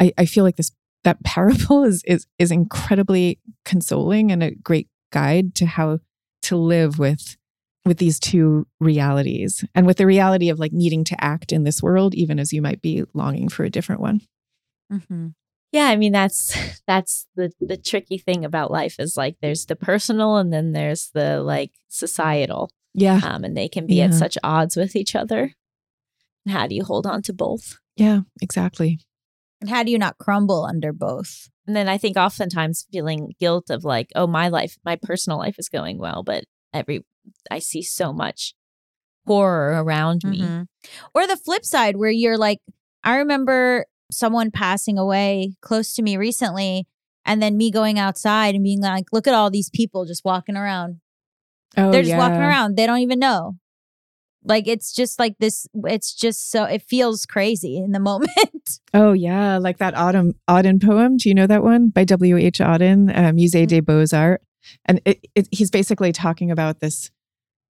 I, I feel like this that parable is is is incredibly consoling and a great guide to how to live with with these two realities and with the reality of like needing to act in this world even as you might be longing for a different one Mm-hmm. Yeah, I mean that's that's the the tricky thing about life is like there's the personal and then there's the like societal. yeah Um and they can be at such odds with each other. And how do you hold on to both? yeah exactly And how do you not crumble under both? And then I think oftentimes feeling guilt of like, oh, my life, my personal life is going well, but every I see so much horror around me. Mhm. Or the flip side, where you're like, I remember someone passing away close to me recently, and then me going outside and being like, look at all these people just walking around. oh They're just walking around. They don't even know. Like it's just like this. It's just so it feels crazy in the moment. oh yeah like that autumn auden poem do you know that one by w.h auden uh, musée des beaux-arts and it, it, he's basically talking about this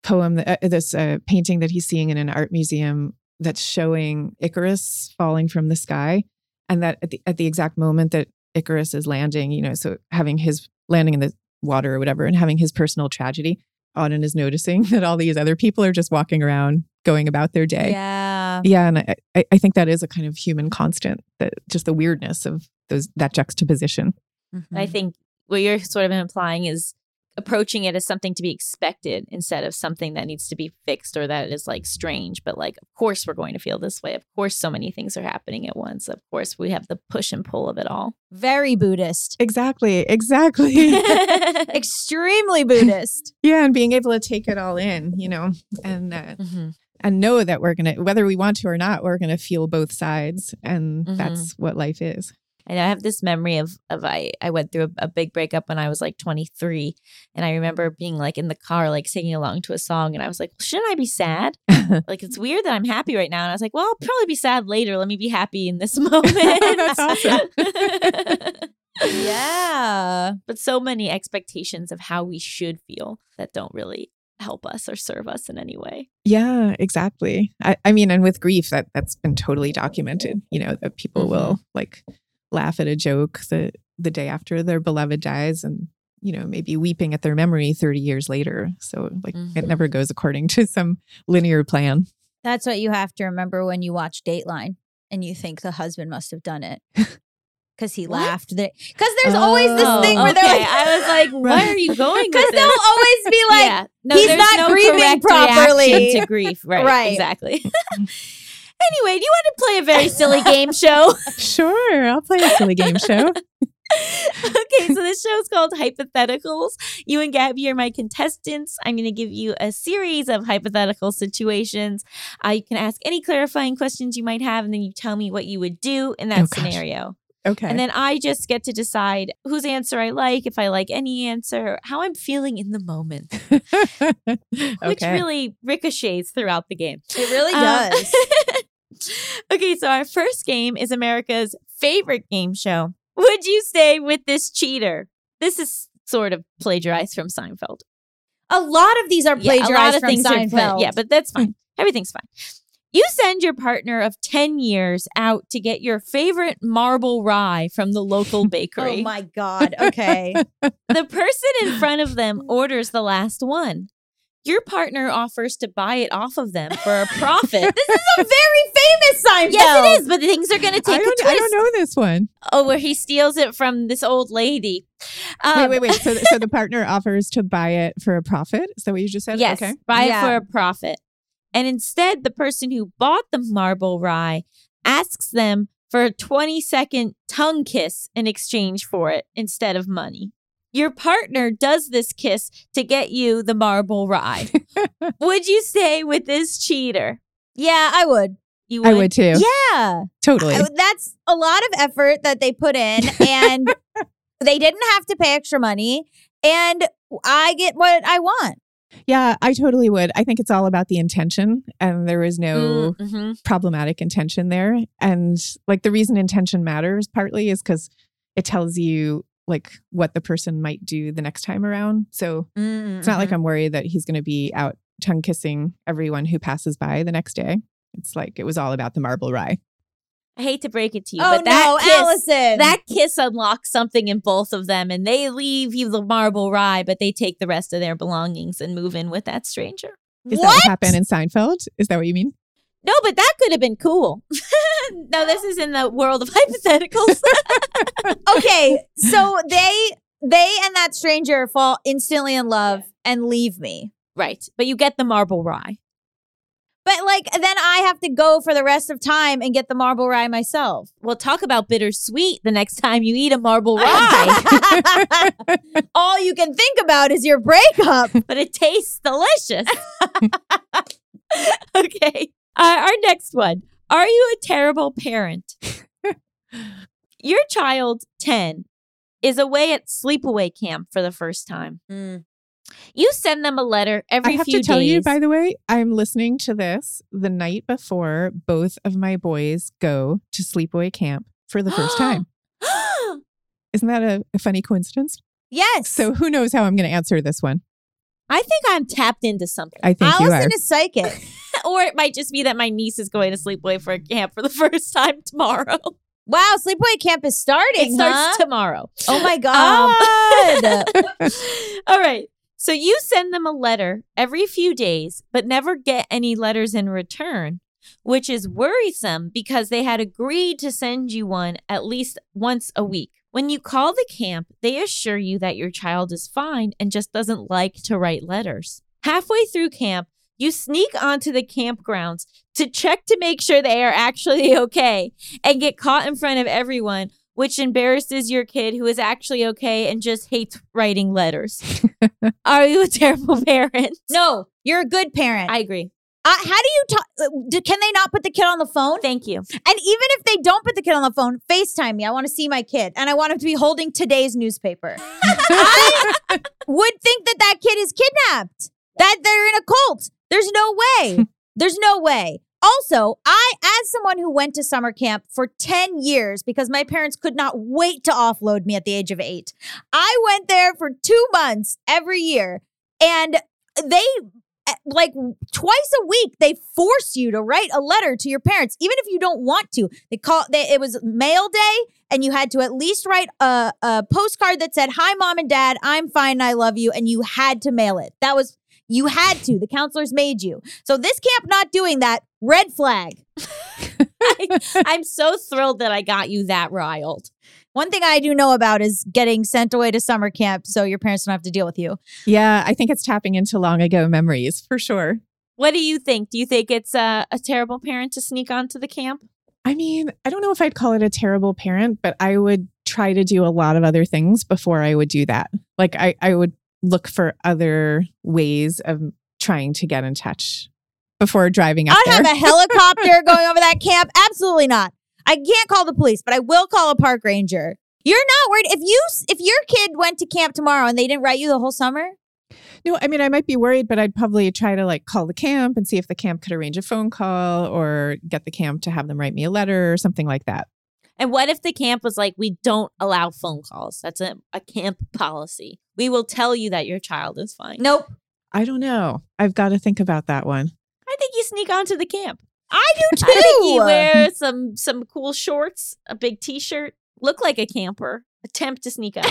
poem uh, this uh, painting that he's seeing in an art museum that's showing icarus falling from the sky and that at the, at the exact moment that icarus is landing you know so having his landing in the water or whatever and having his personal tragedy auden is noticing that all these other people are just walking around going about their day. Yeah. yeah and I, I- I think that is a kind of human constant that just the weirdness of those that juxtaposition. And I mm-hmm. think what you're sort of implying is approaching it as something to be expected instead of something that needs to be fixed or that is like strange. But like, of course, we're going to feel this way. Of course, so many things are happening at once. Of course, we have the push and pull of it all. Very Buddhist. exactly exactly Extremely Buddhist. yeah and being able to take it all in you know and uh, Mhm. and know that we're gonna whether we want to or not we're gonna feel both sides and Mhm. that's what life is And I have this memory of of I I went through a, a big breakup when I was like 23, and I remember being like in the car, like singing along to a song, and I was like, shouldn't I be sad? like it's weird that I'm happy right now, and I was like, well, I'll probably be sad later. Let me be happy in this moment. That's awesome. yeah. but so many expectations of how we should feel that don't really help us or serve us in any way. yeah exactly I, I mean and with grief that that's been totally documented you know that people mm-hmm. will like laugh at a joke the the day after their beloved dies and you know maybe weeping at their memory 30 years later so like Mhm. it never goes according to some linear plan That's what you have to remember when you watch Dateline and you think the husband must have done it. Because he What? laughed. Because there's always this Oh, thing where they're like, I was like, why are you going? because with they'll always be like, yeah. No, he's not no grieving properly. reaction to grief. Right. Right. Exactly. Anyway, do you want to play a very silly game show? sure i'll play a silly game show okay, so this show is called Hypotheticals. You and Gaby are my contestants. I'm going to give you a series of hypothetical situations. Uh, you can ask any clarifying questions you might have, and then you tell me what you would do in that Oh, gosh. scenario. okay And then I just get to decide whose answer I like, if I like any answer, how I'm feeling in the moment, which really ricochets throughout the game. it really Um, does. Okay, so our first game is America's favorite game show. Would you stay with this cheater? This is sort of plagiarized from Seinfeld. a lot of these are Yeah, plagiarized from are pla- Seinfeld. yeah, but that's fine. Everything's fine. You send your partner of 10 years out to get your favorite marble rye from the local bakery. Oh my God. Okay. the person in front of them orders the last one. Your partner offers to buy it off of them for a profit. this is a very famous Seinfeld. yes, it is, but things are going to take a don't, twist. I don't know this one. Oh, where he steals it from this old lady. Um, wait, wait, wait. So, so the partner offers to buy it for a profit. Is that what you just said? Yes, Okay. buy Yeah. it for a profit. And instead, the person who bought the marble rye asks them for a 20 second tongue kiss in exchange for it instead of money. Your partner does this kiss to get you the marble rye. would you stay with this cheater? Yeah, I would. You I would too. Yeah. Totally. I- that's a lot of effort that they put in and they didn't have to pay extra money and I get what I want. Yeah, I totally would. I think it's all about the intention, and there is no Mhm. problematic intention there. And like the reason intention matters partly is because it tells you like what the person might do the next time around. So mm, it's not like mm-hmm. I'm worried that he's going to be out tongue kissing everyone who passes by the next day. It's like it was all about the marble rye. I hate to break it to you, oh but that no, kiss, Allison. that kiss unlocks something in both of them, and they leave you the marble rye, but they take the rest of their belongings and move in with that stranger. Is what? that what happened in Seinfeld? Is that what you mean? No, but that could have been cool. no, this is in the world of hypotheticals. okay, so they they and that stranger fall instantly in love and leave me. right, but you get the marble rye. But like then I have to go for the rest of time and get the marble rye myself. We'll talk about bittersweet the next time you eat a marble rye, All you can think about is your breakup. but it tastes delicious. okay, uh, our next one. Are you a terrible parent? Your child, 10, is away at sleepaway camp for the first time. Mm. You send them a letter every I have to tell days. you, by the way, I'm listening to this the night before both of my boys go to sleepaway camp for the first time. Isn't that a, a funny coincidence? Yes. So who knows how I'm going to answer this one? I think I'm tapped into something. I think you are. Allison is psychic. or it might just be that my niece is going to sleepaway for a camp for the first time tomorrow. wow, sleepaway camp is starting. It starts huh? tomorrow. oh my god. All right. So you send them a letter every few days, but never get any letters in return, which is worrisome because they had agreed to send you one at least once a week. When you call the camp, they assure you that your child is fine and just doesn't like to write letters. Halfway through camp, you sneak onto the campgrounds to check to make sure they are actually okay and get caught in front of everyone, which embarrasses your kid who is actually okay and just hates writing letters. Are you a terrible parent? no, you're a good parent. I agree. Uh, how do you talk? Can they not put the kid on the phone? Thank you. And even if they don't put the kid on the phone, FaceTime me. I want to see my kid, and I want him to be holding today's newspaper. I would think that that kid is kidnapped. That they're in a cult. There's no way. There's no way. Also, I, as someone who went to summer camp for 10 years because my parents could not wait to offload me at the age of eight, I went there for two months every year. And they, eh, like twice a week, they force you to write a letter to your parents, even if you don't want to. They call they, it was mail day, and you had to at least write a, a postcard that said, Hi, mom and dad, I'm fine, I love you. And you had to mail it. That was, you had to. The counselors made you. So this camp not doing that, red flag. I, I'm so thrilled that I got you that riled. One thing I do know about is getting sent away to summer camp so your parents don't have to deal with you. Yeah, I think it's tapping into long ago memories for sure. What do you think? Do you think it's uh, a terrible parent to sneak onto the camp? I mean, I don't know if I'd call it a terrible parent, but I would try to do a lot of other things before I would do that. Like I, I would look for other ways of trying to get in touch before driving up there. have a helicopter going over that camp. Absolutely not. I can't call the police, but I will call a park ranger. You're not worried if you if your kid went to camp tomorrow and they didn't write you the whole summer. no, I mean, I might be worried, but I'd probably try to like call the camp and see if the camp could arrange a phone call or get the camp to have them write me a letter or something like that. And what if the camp was like, we don't allow phone calls? That's a, a camp policy. We will tell you that your child is fine. Nope. I don't know. I've got to think about that one. I think you sneak onto the camp. I do too. I think you wear some some cool shorts, a big T-shirt, look like a camper, attempt to sneak on.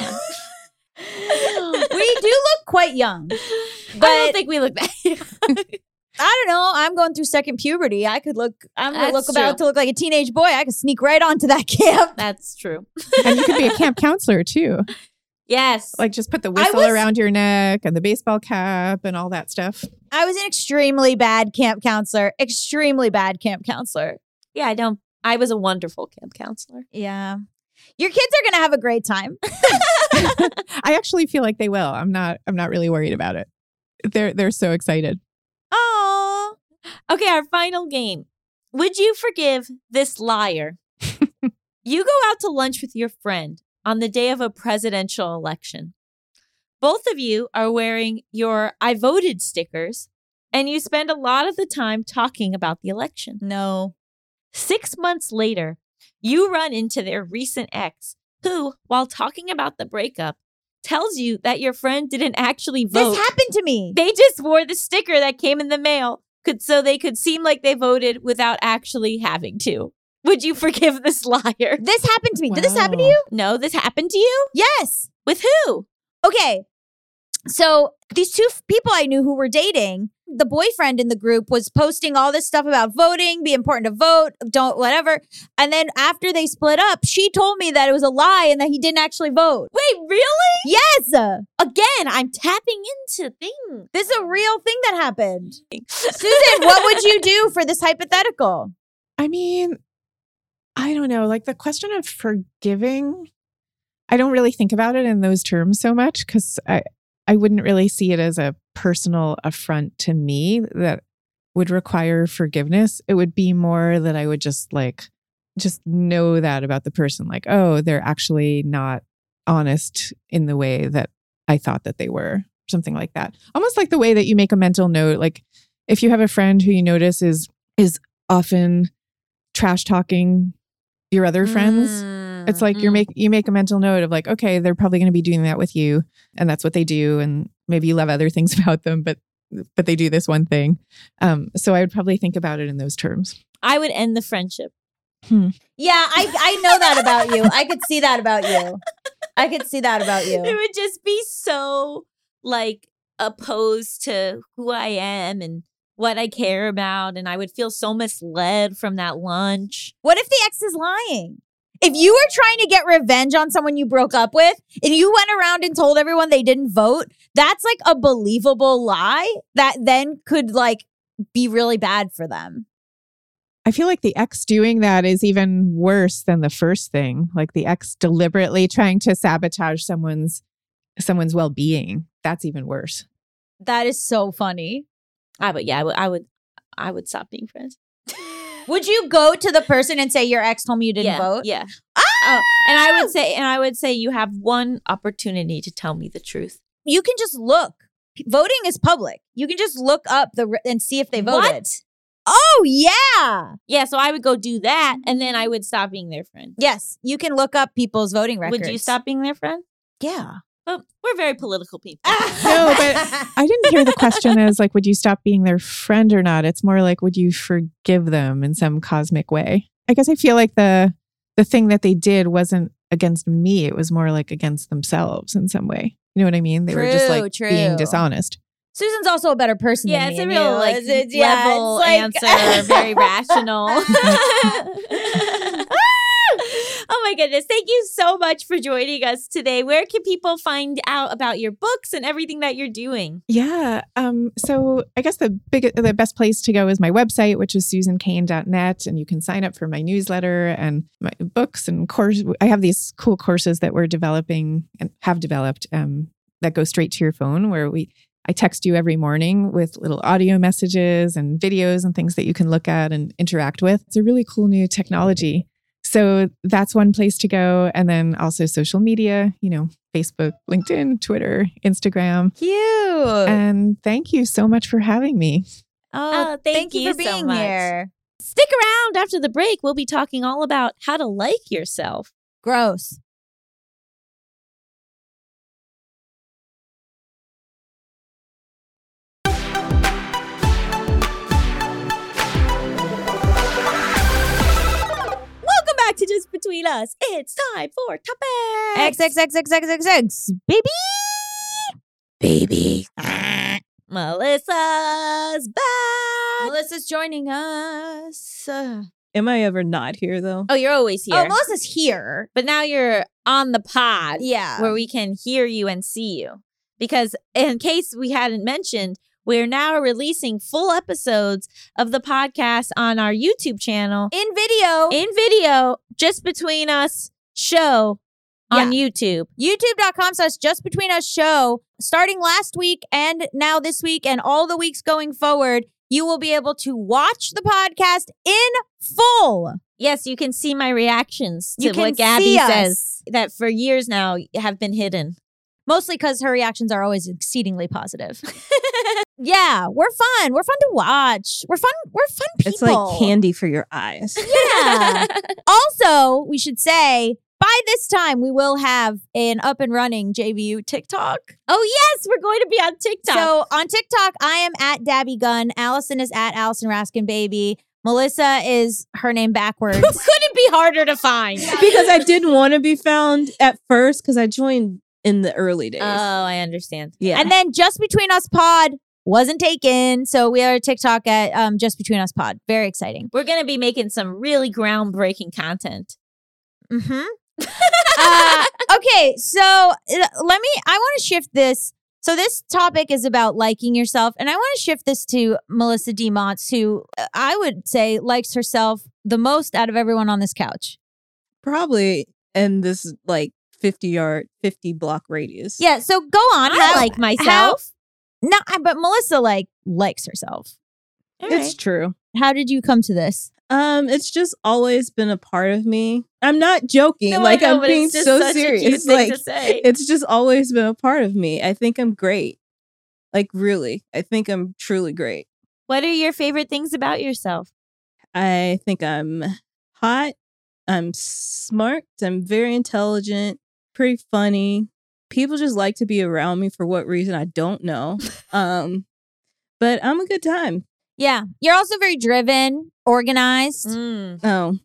we do look quite young. But I don't think we look that. I don't know. I'm going through second puberty. I could look. I'm gonna That's look about true. to look like a teenage boy. I could sneak right onto that camp. That's true. And you could be a camp counselor too. Yes. Like just put the whistle was- around your neck and the baseball cap and all that stuff. I was an extremely bad camp counselor. Extremely bad camp counselor. yeah, I don't. I was a wonderful camp counselor. Yeah. Your kids are gonna have a great time. I actually feel like they will. I'm not I'm not really worried about it. They're they're so excited. Oh. Okay, our final game. Would you forgive this liar? you go out to lunch with your friend on the day of a presidential election. Both of you are wearing your I voted stickers, and you spend a lot of the time talking about the election. No. Six months later, you run into their recent ex, who, while talking about the breakup, tells you that your friend didn't actually vote. This happened to me. they just wore the sticker that came in the mail could so they could seem like they voted without actually having to. Would you forgive this liar? This happened to me. Did this happen to you? No, this happened to you? Yes. With who? Okay. So these two f- people I knew who were dating, the boyfriend in the group was posting all this stuff about voting, be important to vote, don't whatever. And then after they split up, she told me that it was a lie and that he didn't actually vote. Wait, really? Yes. Again, I'm tapping into things. This is a real thing that happened. Susan, what would you do for this hypothetical? I mean, I don't know. Like the question of forgiving, I don't really think about it in those terms so much because I, I wouldn't really see it as a personal affront to me that would require forgiveness. It would be more that I would just like, just know that about the person. Like, oh, they're actually not honest in the way that I thought that they were, something like that. Almost like the way that you make a mental note. Like if you have a friend who you notice is is often trash talking your other friends. It's like you're Mm. make you make a mental note of like, okay, they're probably going to be doing that with you, and that's what they do, and maybe you love other things about them, but but they do this one thing. Um, so I would probably think about it in those terms. I would end the friendship. Yeah, I, I know that about you. I could see that about you. I could see that about you. It would just be so like opposed to who I am and what I care about. And I would feel so misled from that lunch. What if the ex is lying? If you were trying to get revenge on someone you broke up with and you went around and told everyone they didn't vote, that's like a believable lie that then could like be really bad for them. I feel like the ex doing that is even worse than the first thing. Like the ex deliberately trying to sabotage someone's someone's well being. That's even worse. That is so funny. I would, yeah, I would, I would, I would stop being friends. Would you go to the person and say your ex told me you didn't yeah, vote? Yeah. Ah! Oh, and I would say, and I would say, you have one opportunity to tell me the truth. You can just look. Voting is public. You can just look up the re- and see if they voted. What? Oh yeah. Yeah, so I would go do that, mm. and then I would stop being their friend. Yes, you can look up people's voting records. Would you stop being their friend? Yeah. Well, we're very political people. No, but I didn't hear the question as like, would you stop being their friend or not? It's more like, would you forgive them in some cosmic way? I guess I feel like the the thing that they did wasn't against me. It was more like against themselves in some way. You know what I mean? They were just like true. being dishonest. Susan's also a better person. Yeah, than it's me a real you. like It's- it's- yeah, level it's like- answer, very rational. my goodness. Thank you so much for joining us today. Where can people find out about your books and everything that you're doing? Yeah. Um, so I guess the big the best place to go is my website, which is susancain.net. And you can sign up for my newsletter and my books and course. I have these cool courses that we're developing and have developed um, that go straight to your phone where we I text you every morning with little audio messages and videos and things that you can look at and interact with. It's a really cool new technology. So that's one place to go. And then also social media, you know, Facebook, LinkedIn, Twitter, Instagram. Cute. And thank you so much for having me. oh, Oh, thank you you for so being much. here. Stick around after the break. We'll be talking all about how to like yourself. Gross. Back to Just Between Us. It's time for topics. X baby. baby. Melisa's back. Melisa's joining us. Uh, Am I ever not here though? Oh, you're always here. Oh, Melisa's here. but now you're on the pod Yeah. where we can hear you and see you. Because in case we hadn't mentioned, we're now releasing full episodes of the podcast on our YouTube channel in video. in video, just between us show on YouTube. YouTube.com slash just between us show. Starting last week and now this week and all the weeks going forward, you will be able to watch the podcast in full. Yes, you can see my reactions to what Gaby says that for years now have been hidden. Mostly because her reactions are always exceedingly positive. yeah, we're fun. We're fun to watch. We're fun. We're fun people. It's like candy for your eyes. Yeah. also, we should say by this time we will have an up and running JBU TikTok. oh yes, we're going to be on TikTok. So on TikTok, I am at Dabby Gun. Allison is at Allison Raskin Baby. Melisa is her name backwards. couldn't be harder to find. because I didn't want to be found at first because I joined in the early days. Oh, I understand. yeah. and then Just Between Us Pod wasn't taken. So we are at TikTok at um, Just Between Us Pod. Very exciting. We're gonna be making some really groundbreaking content. Mm-hmm. uh, okay, so uh, let me. I want to shift this. So this topic is about liking yourself, and I want to shift this to Melisa D. Monts, who uh, I would say likes herself the most out of everyone on this couch. Probably in this like 50 yard, 50 block radius. Yeah. So go on. I How- like myself. No, but Melisa like likes herself. All It's right. true. How did you come to this? Um, it's just always been a part of me. I'm not joking. No, like know, I'm being it's just so such a cute serious. thing Like to say. it's just always been a part of me. I think I'm great. Like really. I think I'm truly great. What are your favorite things about yourself? I think I'm hot. I'm smart. I'm very intelligent, pretty funny. People just like to be around me for what reason I don't know. Um, but I'm a good time. Yeah, you're also very driven, organized, Mm. Oh,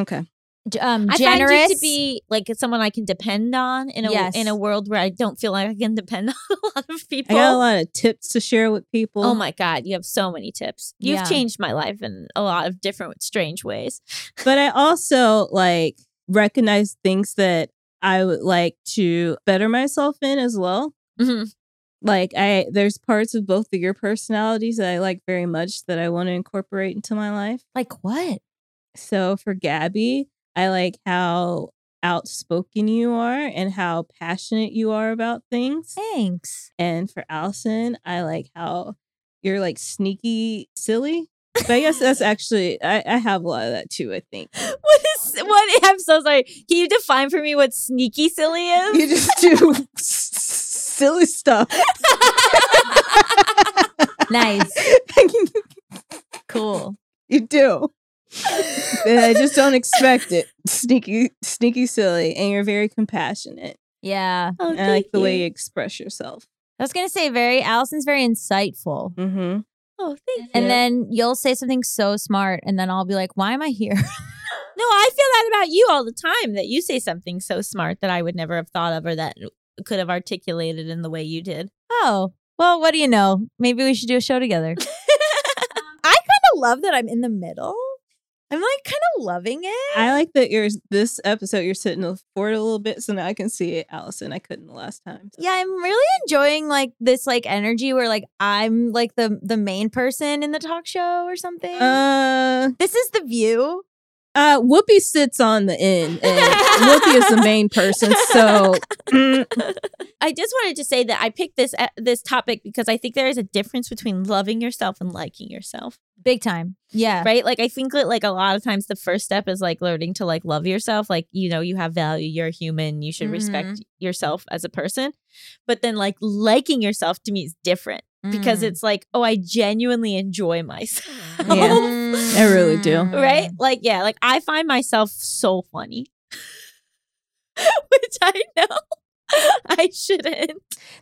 okay. j- um, I generous. find you to be like someone I can depend on in a Yes. in a world where I don't feel like I can depend on a lot of people. I got a lot of tips to share with people. Oh my god, you have so many tips. You've Yeah. changed my life in a lot of different strange ways. but I also like recognize things that I would like to better myself in as well. Mhm. Like I there's parts of both of your personalities that I like very much that I want to incorporate into my life. like what? So for Gaby, I like how outspoken you are and how passionate you are about things. Thanks. And for Allison, I like how you're like sneaky silly. But I guess that's actually I, I have a lot of that too, I think. What is what? I'm so sorry. Can you define for me what sneaky silly is? You just do silly stuff. Nice. cool. you do. I just don't expect it. Sneaky, sneaky, silly, and you're very compassionate. Yeah. Oh, I like the way you. you express yourself. I was gonna say very Allison's very insightful. Mm-hmm. Oh, thank you. And then you'll say something so smart, and then I'll be like, "Why am I here?" No, I feel that about you all the time that you say something so smart that I would never have thought of or that could have articulated in the way you did. oh, well, what do you know? Maybe we should do a show together. I kind of love that I'm in the middle. I'm like kind of loving it. I like that you're this episode you're sitting forward a little bit so now I can see it, Allison. I couldn't the last time. yeah, I'm really enjoying like this like energy where like I'm like the the main person in the talk show or something. Uh this is the view. Uh Whoopi sits on the end and Whoopi is the main person. So I just wanted to say that I picked this uh, this topic because I think there is a difference between loving yourself and liking yourself. Big time. Yeah. Right? Like I think that like a lot of times the first step is like learning to like love yourself. Like, you know, you have value, you're human, you should respect yourself as a person. But then like liking yourself to me is different because Mm. it's like, oh, I genuinely enjoy myself. Yeah. I really do. right? Like, yeah, like I find myself so funny, which I know I shouldn't.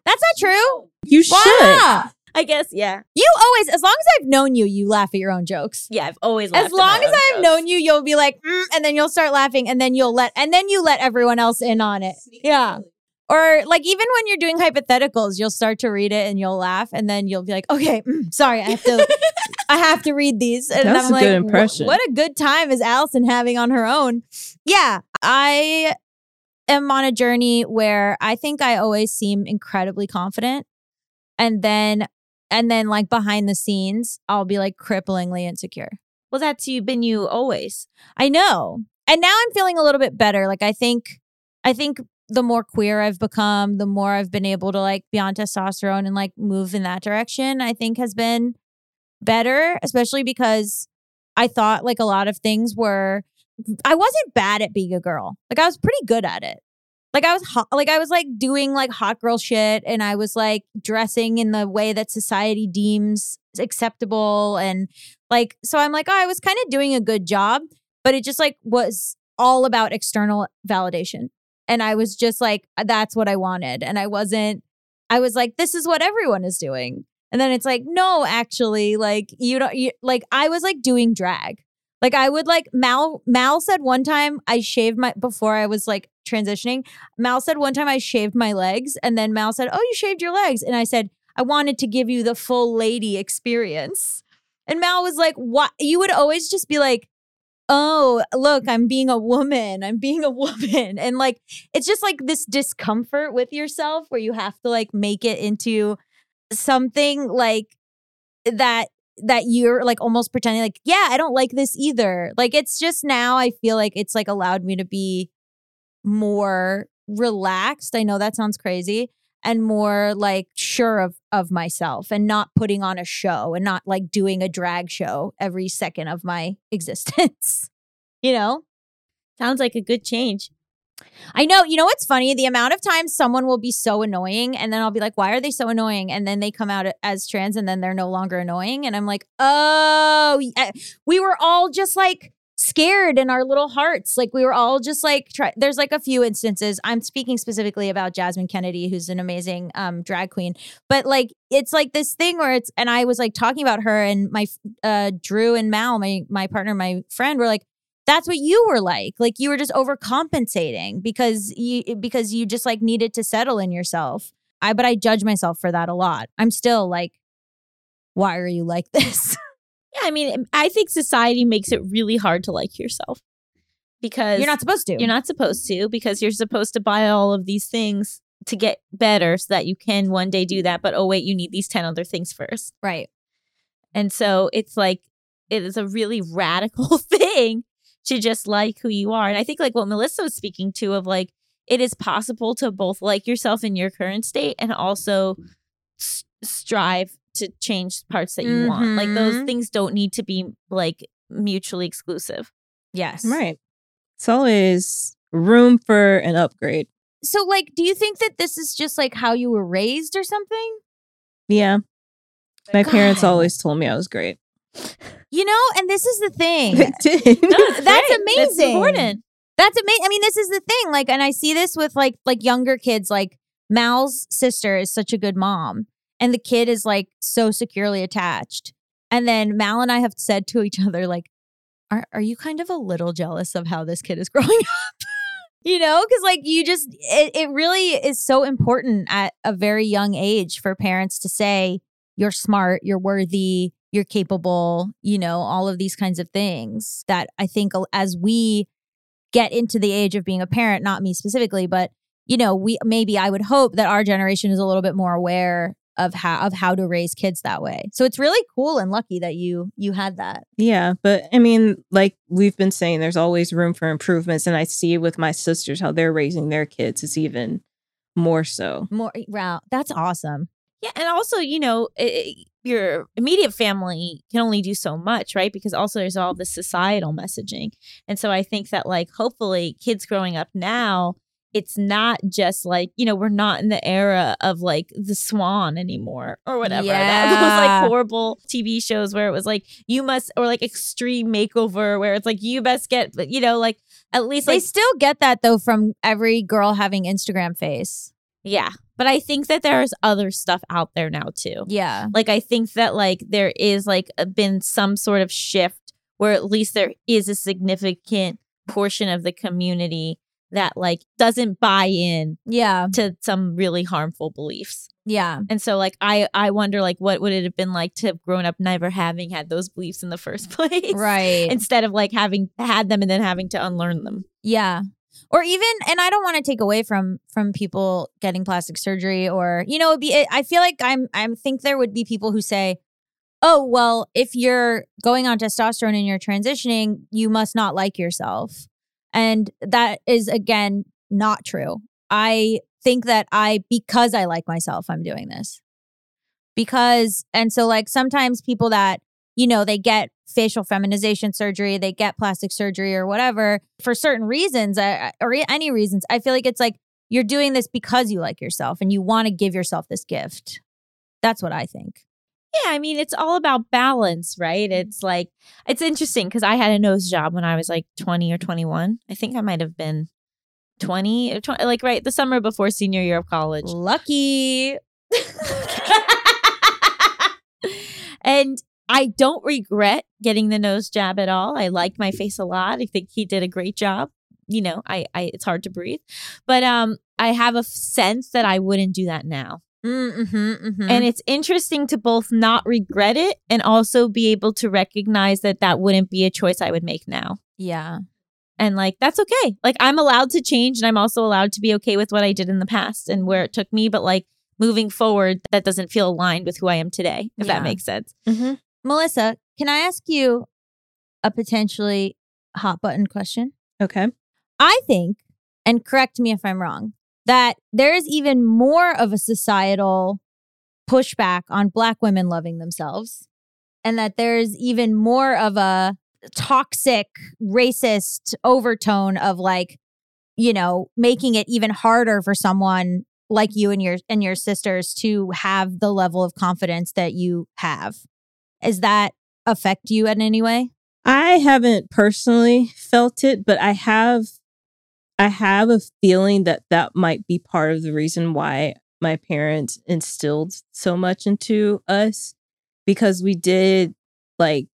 That's not true. you should. Why? I guess, yeah, You always, as long as I've known you, you laugh at your own jokes. yeah. I've always laughed. As long as I've known you, you'll be like, mm, and then you'll start laughing, and then you'll let, and then you let everyone else in on it. Yeah. Or like even when you're doing hypotheticals, you'll start to read it and you'll laugh, and then you'll be like, okay, mm, sorry, I have to, I have to read these. And That's I'm a like, good impression. What a good time is Allison having on her own? Yeah, I am on a journey where I think I always seem incredibly confident, and then, and then like behind the scenes, I'll be like cripplingly insecure. Well, that's you been you always. I know. And now I'm feeling a little bit better. Like I think I think the more queer I've become, the more I've been able to like be on testosterone and like move in that direction, I think has been better, especially because I thought like a lot of things were I wasn't bad at being a girl. Like I was pretty good at it. like I was hot, like I was like doing like hot girl shit and I was like dressing in the way that society deems acceptable and like so I'm like, oh, I was kind of doing a good job, but it just like was all about external validation. And I was just like, uh, that's what I wanted. And I wasn't, I was like, this is what everyone is doing. And then it's like, no, actually, like you don't you like I was like doing drag. Like I would like Mal Mal said one time I shaved my before I was like transitioning. Mal said one time I shaved my legs and then Mal said, "Oh, you shaved your legs." And I said, "I wanted to give you the full lady experience." And Mal was like, "What? You would always just be like, "Oh, look, I'm being a woman. I'm being a woman." And like it's just like this discomfort with yourself where you have to like make it into something like that that you're like almost pretending like yeah i don't like this either like it's just now i feel like it's like allowed me to be more relaxed i know that sounds crazy and more like sure of of myself and not putting on a show and not like doing a drag show every second of my existence you know Sounds like a good change. I know. You know what's funny? The amount of times someone will be so annoying, and then I'll be like, "Why are they so annoying?" And then they come out as trans, and then they're no longer annoying, and I'm like, "Oh, eh, we were all just like." Scared in our little hearts. Like we were all just like try- there's like a few instances. I'm speaking specifically about jasmine kennedy who's an amazing um drag queen. But like it's like this thing where it's and i was like talking about her and my uh drew and mal my my partner my friend were like that's what you were like. Like you were just overcompensating because you because you just like needed to settle in yourself. I but i judge myself for that a lot. I'm still like why are you like this Yeah, I mean, I think society makes it really hard to like yourself because you're not supposed to you're not supposed to because you're supposed to buy all of these things to get better so that you can one day do that. But oh wait, you need these ten other things first. right And so it's like it is a really radical thing to just like who you are. And I think like what Melisa was speaking to of like it is possible to both like yourself in your current state and also s- strive to change parts that you want. Like those Mhm. things don't need to be like mutually exclusive. yes Right. It's always room for an upgrade. so like do you think that this is just like how you were raised or something Yeah. My parents always told me I was great. you know and this is the thing They did. That's great. That's amazing. important. That's amazing. I mean, this is the thing. Like, and I see this with like like younger kids. Like Mal's sister is such a good mom, and the kid is like so securely attached. And then Mal and I have said to each other, like, "Are are you kind of a little jealous of how this kid is growing up?" you know, because like you just it, it really is so important at a very young age for parents to say you're smart, you're worthy, you're capable, you know, all of these kinds of things that I think as we get into the age of being a parent, not me specifically, but you know, we maybe I would hope that our generation is a little bit more aware of how of how to raise kids that way. So it's really cool and lucky that you you had that. Yeah, but I mean, like we've been saying, there's always room for improvements, and I see with my sisters how they're raising their kids is even more so. More eh, wow, that's awesome. Yeah, and also, you know, i i- your immediate family can only do so much, right? Because also there's all this societal messaging. And so I think that like hopefully kids growing up now, it's not just like, you know, we're not in the era of like the swan anymore or whatever. yeah. That, those like horrible TV shows where it was like you must or like extreme makeover where it's like you best get you know, like at least They like still get that though from every girl having Instagram face. yeah. But I think that there's other stuff out there now too. Yeah. like i think that like there is like been some sort of shift where at least there is a significant portion of the community that like doesn't buy in Yeah. to some really harmful beliefs Yeah. and so like i i wonder like what would it have been like to have grown up never having had those beliefs in the first place Right. instead of like having had them and then having to unlearn them Yeah. Or even and I don't want to take away from from people getting plastic surgery or you know it'd be eh, I feel like I'm I think there would be people who say oh well if you're going on testosterone and you're transitioning you must not like yourself. And that is again not true. I think that I because I like myself I'm doing this. Because and so like sometimes people that you know, they get facial feminization surgery, they get plastic surgery or whatever for certain reasons or any reasons. I feel like it's like you're doing this because you like yourself and you want to give yourself this gift. That's what I think. Yeah, I mean, it's all about balance, right? It's like, it's interesting because I had a nose job when I was like 20 or 21. I think I might have been 20 or 20, like right the summer before senior year of college. Lucky. and I don't regret getting the nose jab at all. I like my face a lot. I think he did a great job. You know, I, I it's hard to breathe, but um, I have a sense that I wouldn't do that now. Mm-hmm, mm-hmm. And it's interesting to both not regret it and also be able to recognize that that wouldn't be a choice I would make now. yeah. And like, that's okay. Like, I'm allowed to change and I'm also allowed to be okay with what I did in the past and where it took me. But like, moving forward, that doesn't feel aligned with who I am today, if Yeah. that makes sense. Melisa, can I ask you a potentially hot button question? Okay. I think, and correct me if I'm wrong, that there is even more of a societal pushback on Black women loving themselves, and that there's even more of a toxic, racist overtone of like, you know, making it even harder for someone like you and your and your sisters to have the level of confidence that you have. Is that affect you in any way? I haven't personally felt it, but I have I have a feeling that that might be part of the reason why my parents instilled so much into us because we did like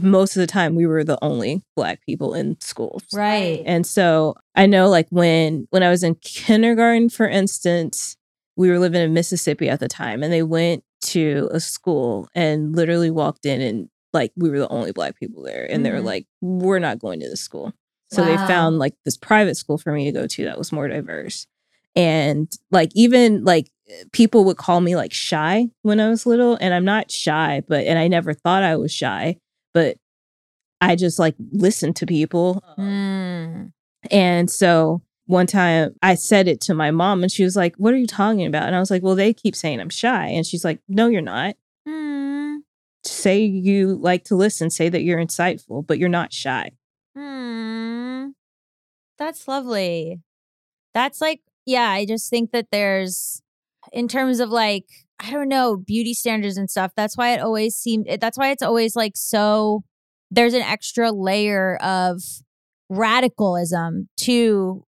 most of the time we were the only black people in schools. Right. And so I know like when when I was in kindergarten for instance, we were living in Mississippi at the time and they went to a school and literally walked in and like we were the only black people there and they were Mhm. like we're not going to this school. So they found like this private school for me to go to that was more diverse. And like even like people would call me like shy when I was little and I'm not shy, but and I never thought I was shy, but I just like listened to people. Mm. And so one time I said it to my mom and she was like, What are you talking about? And I was like, Well, they keep saying I'm shy. And she's like, No, you're not. Mm. Say you like to listen, say that you're insightful, but you're not shy. Hmm. That's lovely. That's like, yeah, I just think that there's, in terms of like, I don't know, beauty standards and stuff, that's why it always seemed, eh, that's why it's always like so, there's an extra layer of radicalism to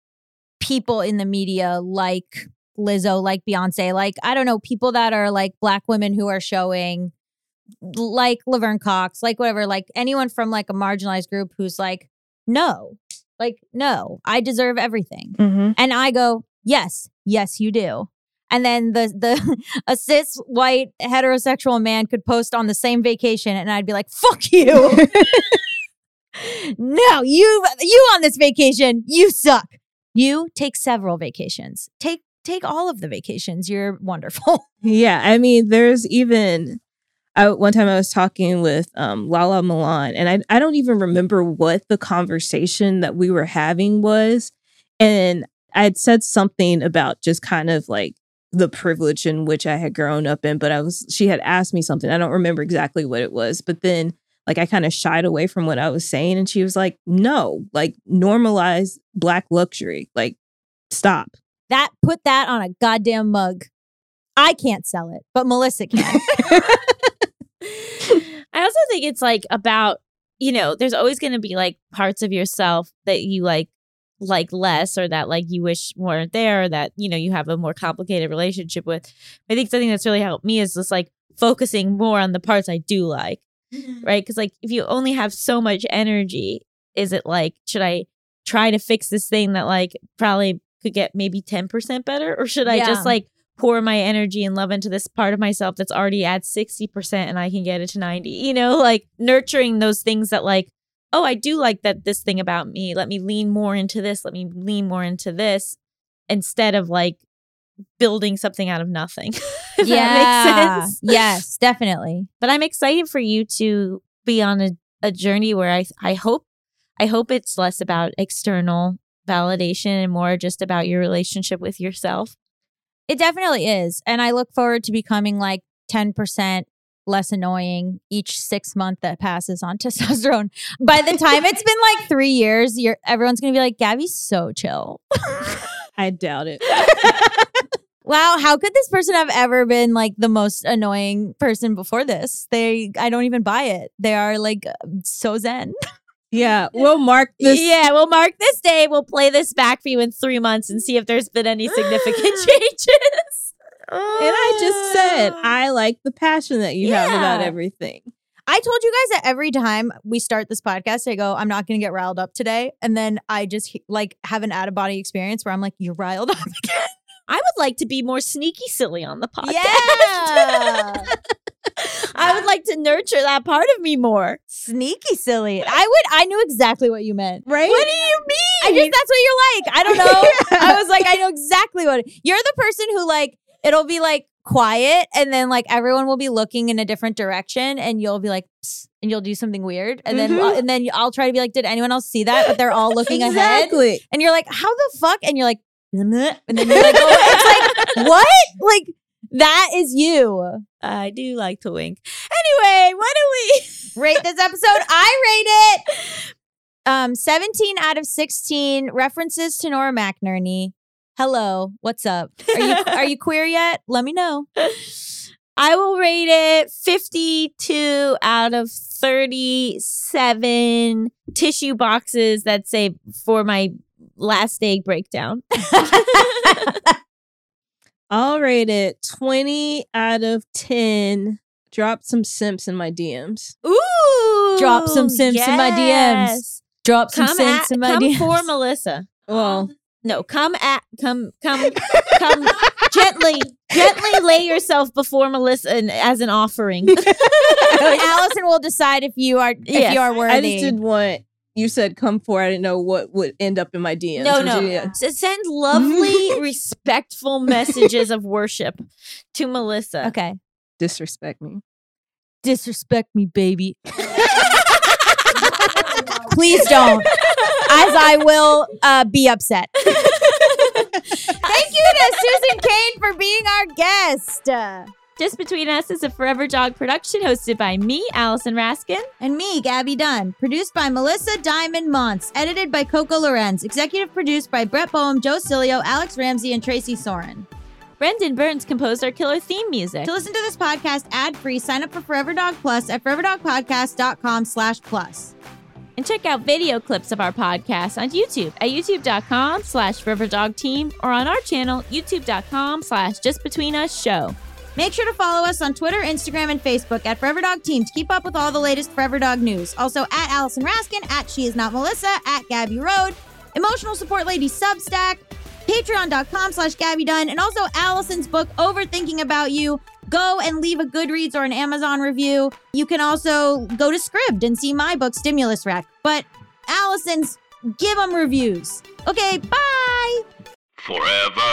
people in the media like Lizzo, like Beyonce, like, I don't know, people that are like black women who are showing, like Laverne Cox, like whatever, like anyone from like a marginalized group who's like, no, like, no, I deserve everything. Mm-hmm. And I go, yes, yes, you do. And then the the a cis white heterosexual man could post on the same vacation, and I'd be like, "Fuck you! no, you you on this vacation, you suck. You take several vacations. Take take all of the vacations. You're wonderful. Yeah, I mean, there's even I, one time I was talking with um, Lala Milan, and I I don't even remember what the conversation that we were having was, and I had said something about just kind of like the privilege in which I had grown up in, but I was she had asked me something. I don't remember exactly what it was, but then like I kind of shied away from what I was saying, and she was like, "No, like normalize black luxury, like stop." That put that on a goddamn mug. I can't sell it, but Melisa can. I also think it's like about, you know, there's always going to be like parts of yourself that you like like less or that like you wish weren't there or that, you know, you have a more complicated relationship with. I think something that's really helped me is just like focusing more on the parts I do like, mm-hmm. right? Because like if you only have so much energy, is it like, should I try to fix this thing that like probably could get maybe 10% better? Or should I Yeah. just like pour my energy and love into this part of myself that's already at 60% and I can get it to 90. You know, like nurturing those things that like, oh, I do like that this thing about me. Let me lean more into this. Let me lean more into this instead of like building something out of nothing. if that makes sense. Yes, definitely. But I'm excited for you to be on a, a journey where I I hope I hope it's less about external validation and more just about your relationship with yourself. It definitely is. And I look forward to becoming like 10% less annoying each six month that passes on testosterone. By the time it's been like three years, you're everyone's gonna be like, Gaby's so chill. I doubt it. Wow, how could this person have ever been like the most annoying person before this? They I don't even buy it. They are like so zen. Yeah, we'll mark this. yeah, we'll mark this day. We'll play this back for you in three months and see if there's been any significant changes. And I just said, oh. I like the passion that you have about everything. I told you guys that every time we start this podcast, I go, I'm not going to get riled up today. And then I just like have an out of body experience where I'm like, you're riled up again. I would like to be more sneaky silly on the podcast. Yeah. I would like to nurture that part of me more. Sneaky silly. I would, I knew exactly what you meant. Right? What do you mean? I just, that's what you're like. I don't know. I was like, I know exactly what you're the person who like, it'll be like quiet and then like everyone will be looking in a different direction and you'll be like, "Psst," and you'll do something weird. And then, Mhm. and then I'll try to be like, did anyone else see that? But they're all looking ahead. And you're like, how the fuck? And you're like, and then you're like, oh, it's like, what? Like, that is you. I do like to wink. Anyway, why don't we? Rate this episode. I rate it. Um, 17 out of 16 references to Nora McInerny. Hello, what's up? Are you are you queer yet? Let me know. I will rate it 52 out of 37 tissue boxes that say for my last day breakdown. I'll rate it 20 out of 10. Drop some simps in my DMs. Ooh. Drop some simps in my DMs. Drop some Come sense at, in my come DMs. for Melisa. Well, No, come at come come come gently gently lay yourself before Melisa and, as an offering. Allison will decide if you are if Yes. you are worthy. I just didn't want, you said come for, I didn't know what would end up in my DMs. No, Would no. you- yeah. Send lovely, respectful messages of worship to Melisa. okay. Disrespect me. Disrespect me, baby. Please don't, as I will uh, be upset. Thank you to Susan Cain for being our guest. Just Between Us is a Forever Dog production hosted by me, Allison Raskin. And me, Gaby Dunn. Produced by Melisa Diamond Monts. Edited by Coco Lorenz. Executive produced by Brett Boham, Joe Cilio, Alex Ramsey, and Tracy Soren. Brendan Burns composed our killer theme music. To listen to this podcast ad-free, sign up for Forever Dog Plus at foreverdogpodcast.com slash plus. And check out video clips of our podcast on YouTube at youtube.com slash foreverdogteam or on our channel, youtube.com slash just between us show. Make sure to follow us on Twitter, Instagram, and Facebook at Forever Dog Team to keep up with all the latest Forever Dog news. Also at Allison Raskin, at She Is Not Melisa, at Gabby Road, Emotional Support Lady Substack, patreon.com slash Gaby Dunn, and also Allison's book, Overthinking About You. Go and leave a Goodreads or an Amazon review. You can also go to Scribd and see my book, Stimulus Rack. But Allison's, give them reviews. Okay, bye! Forever.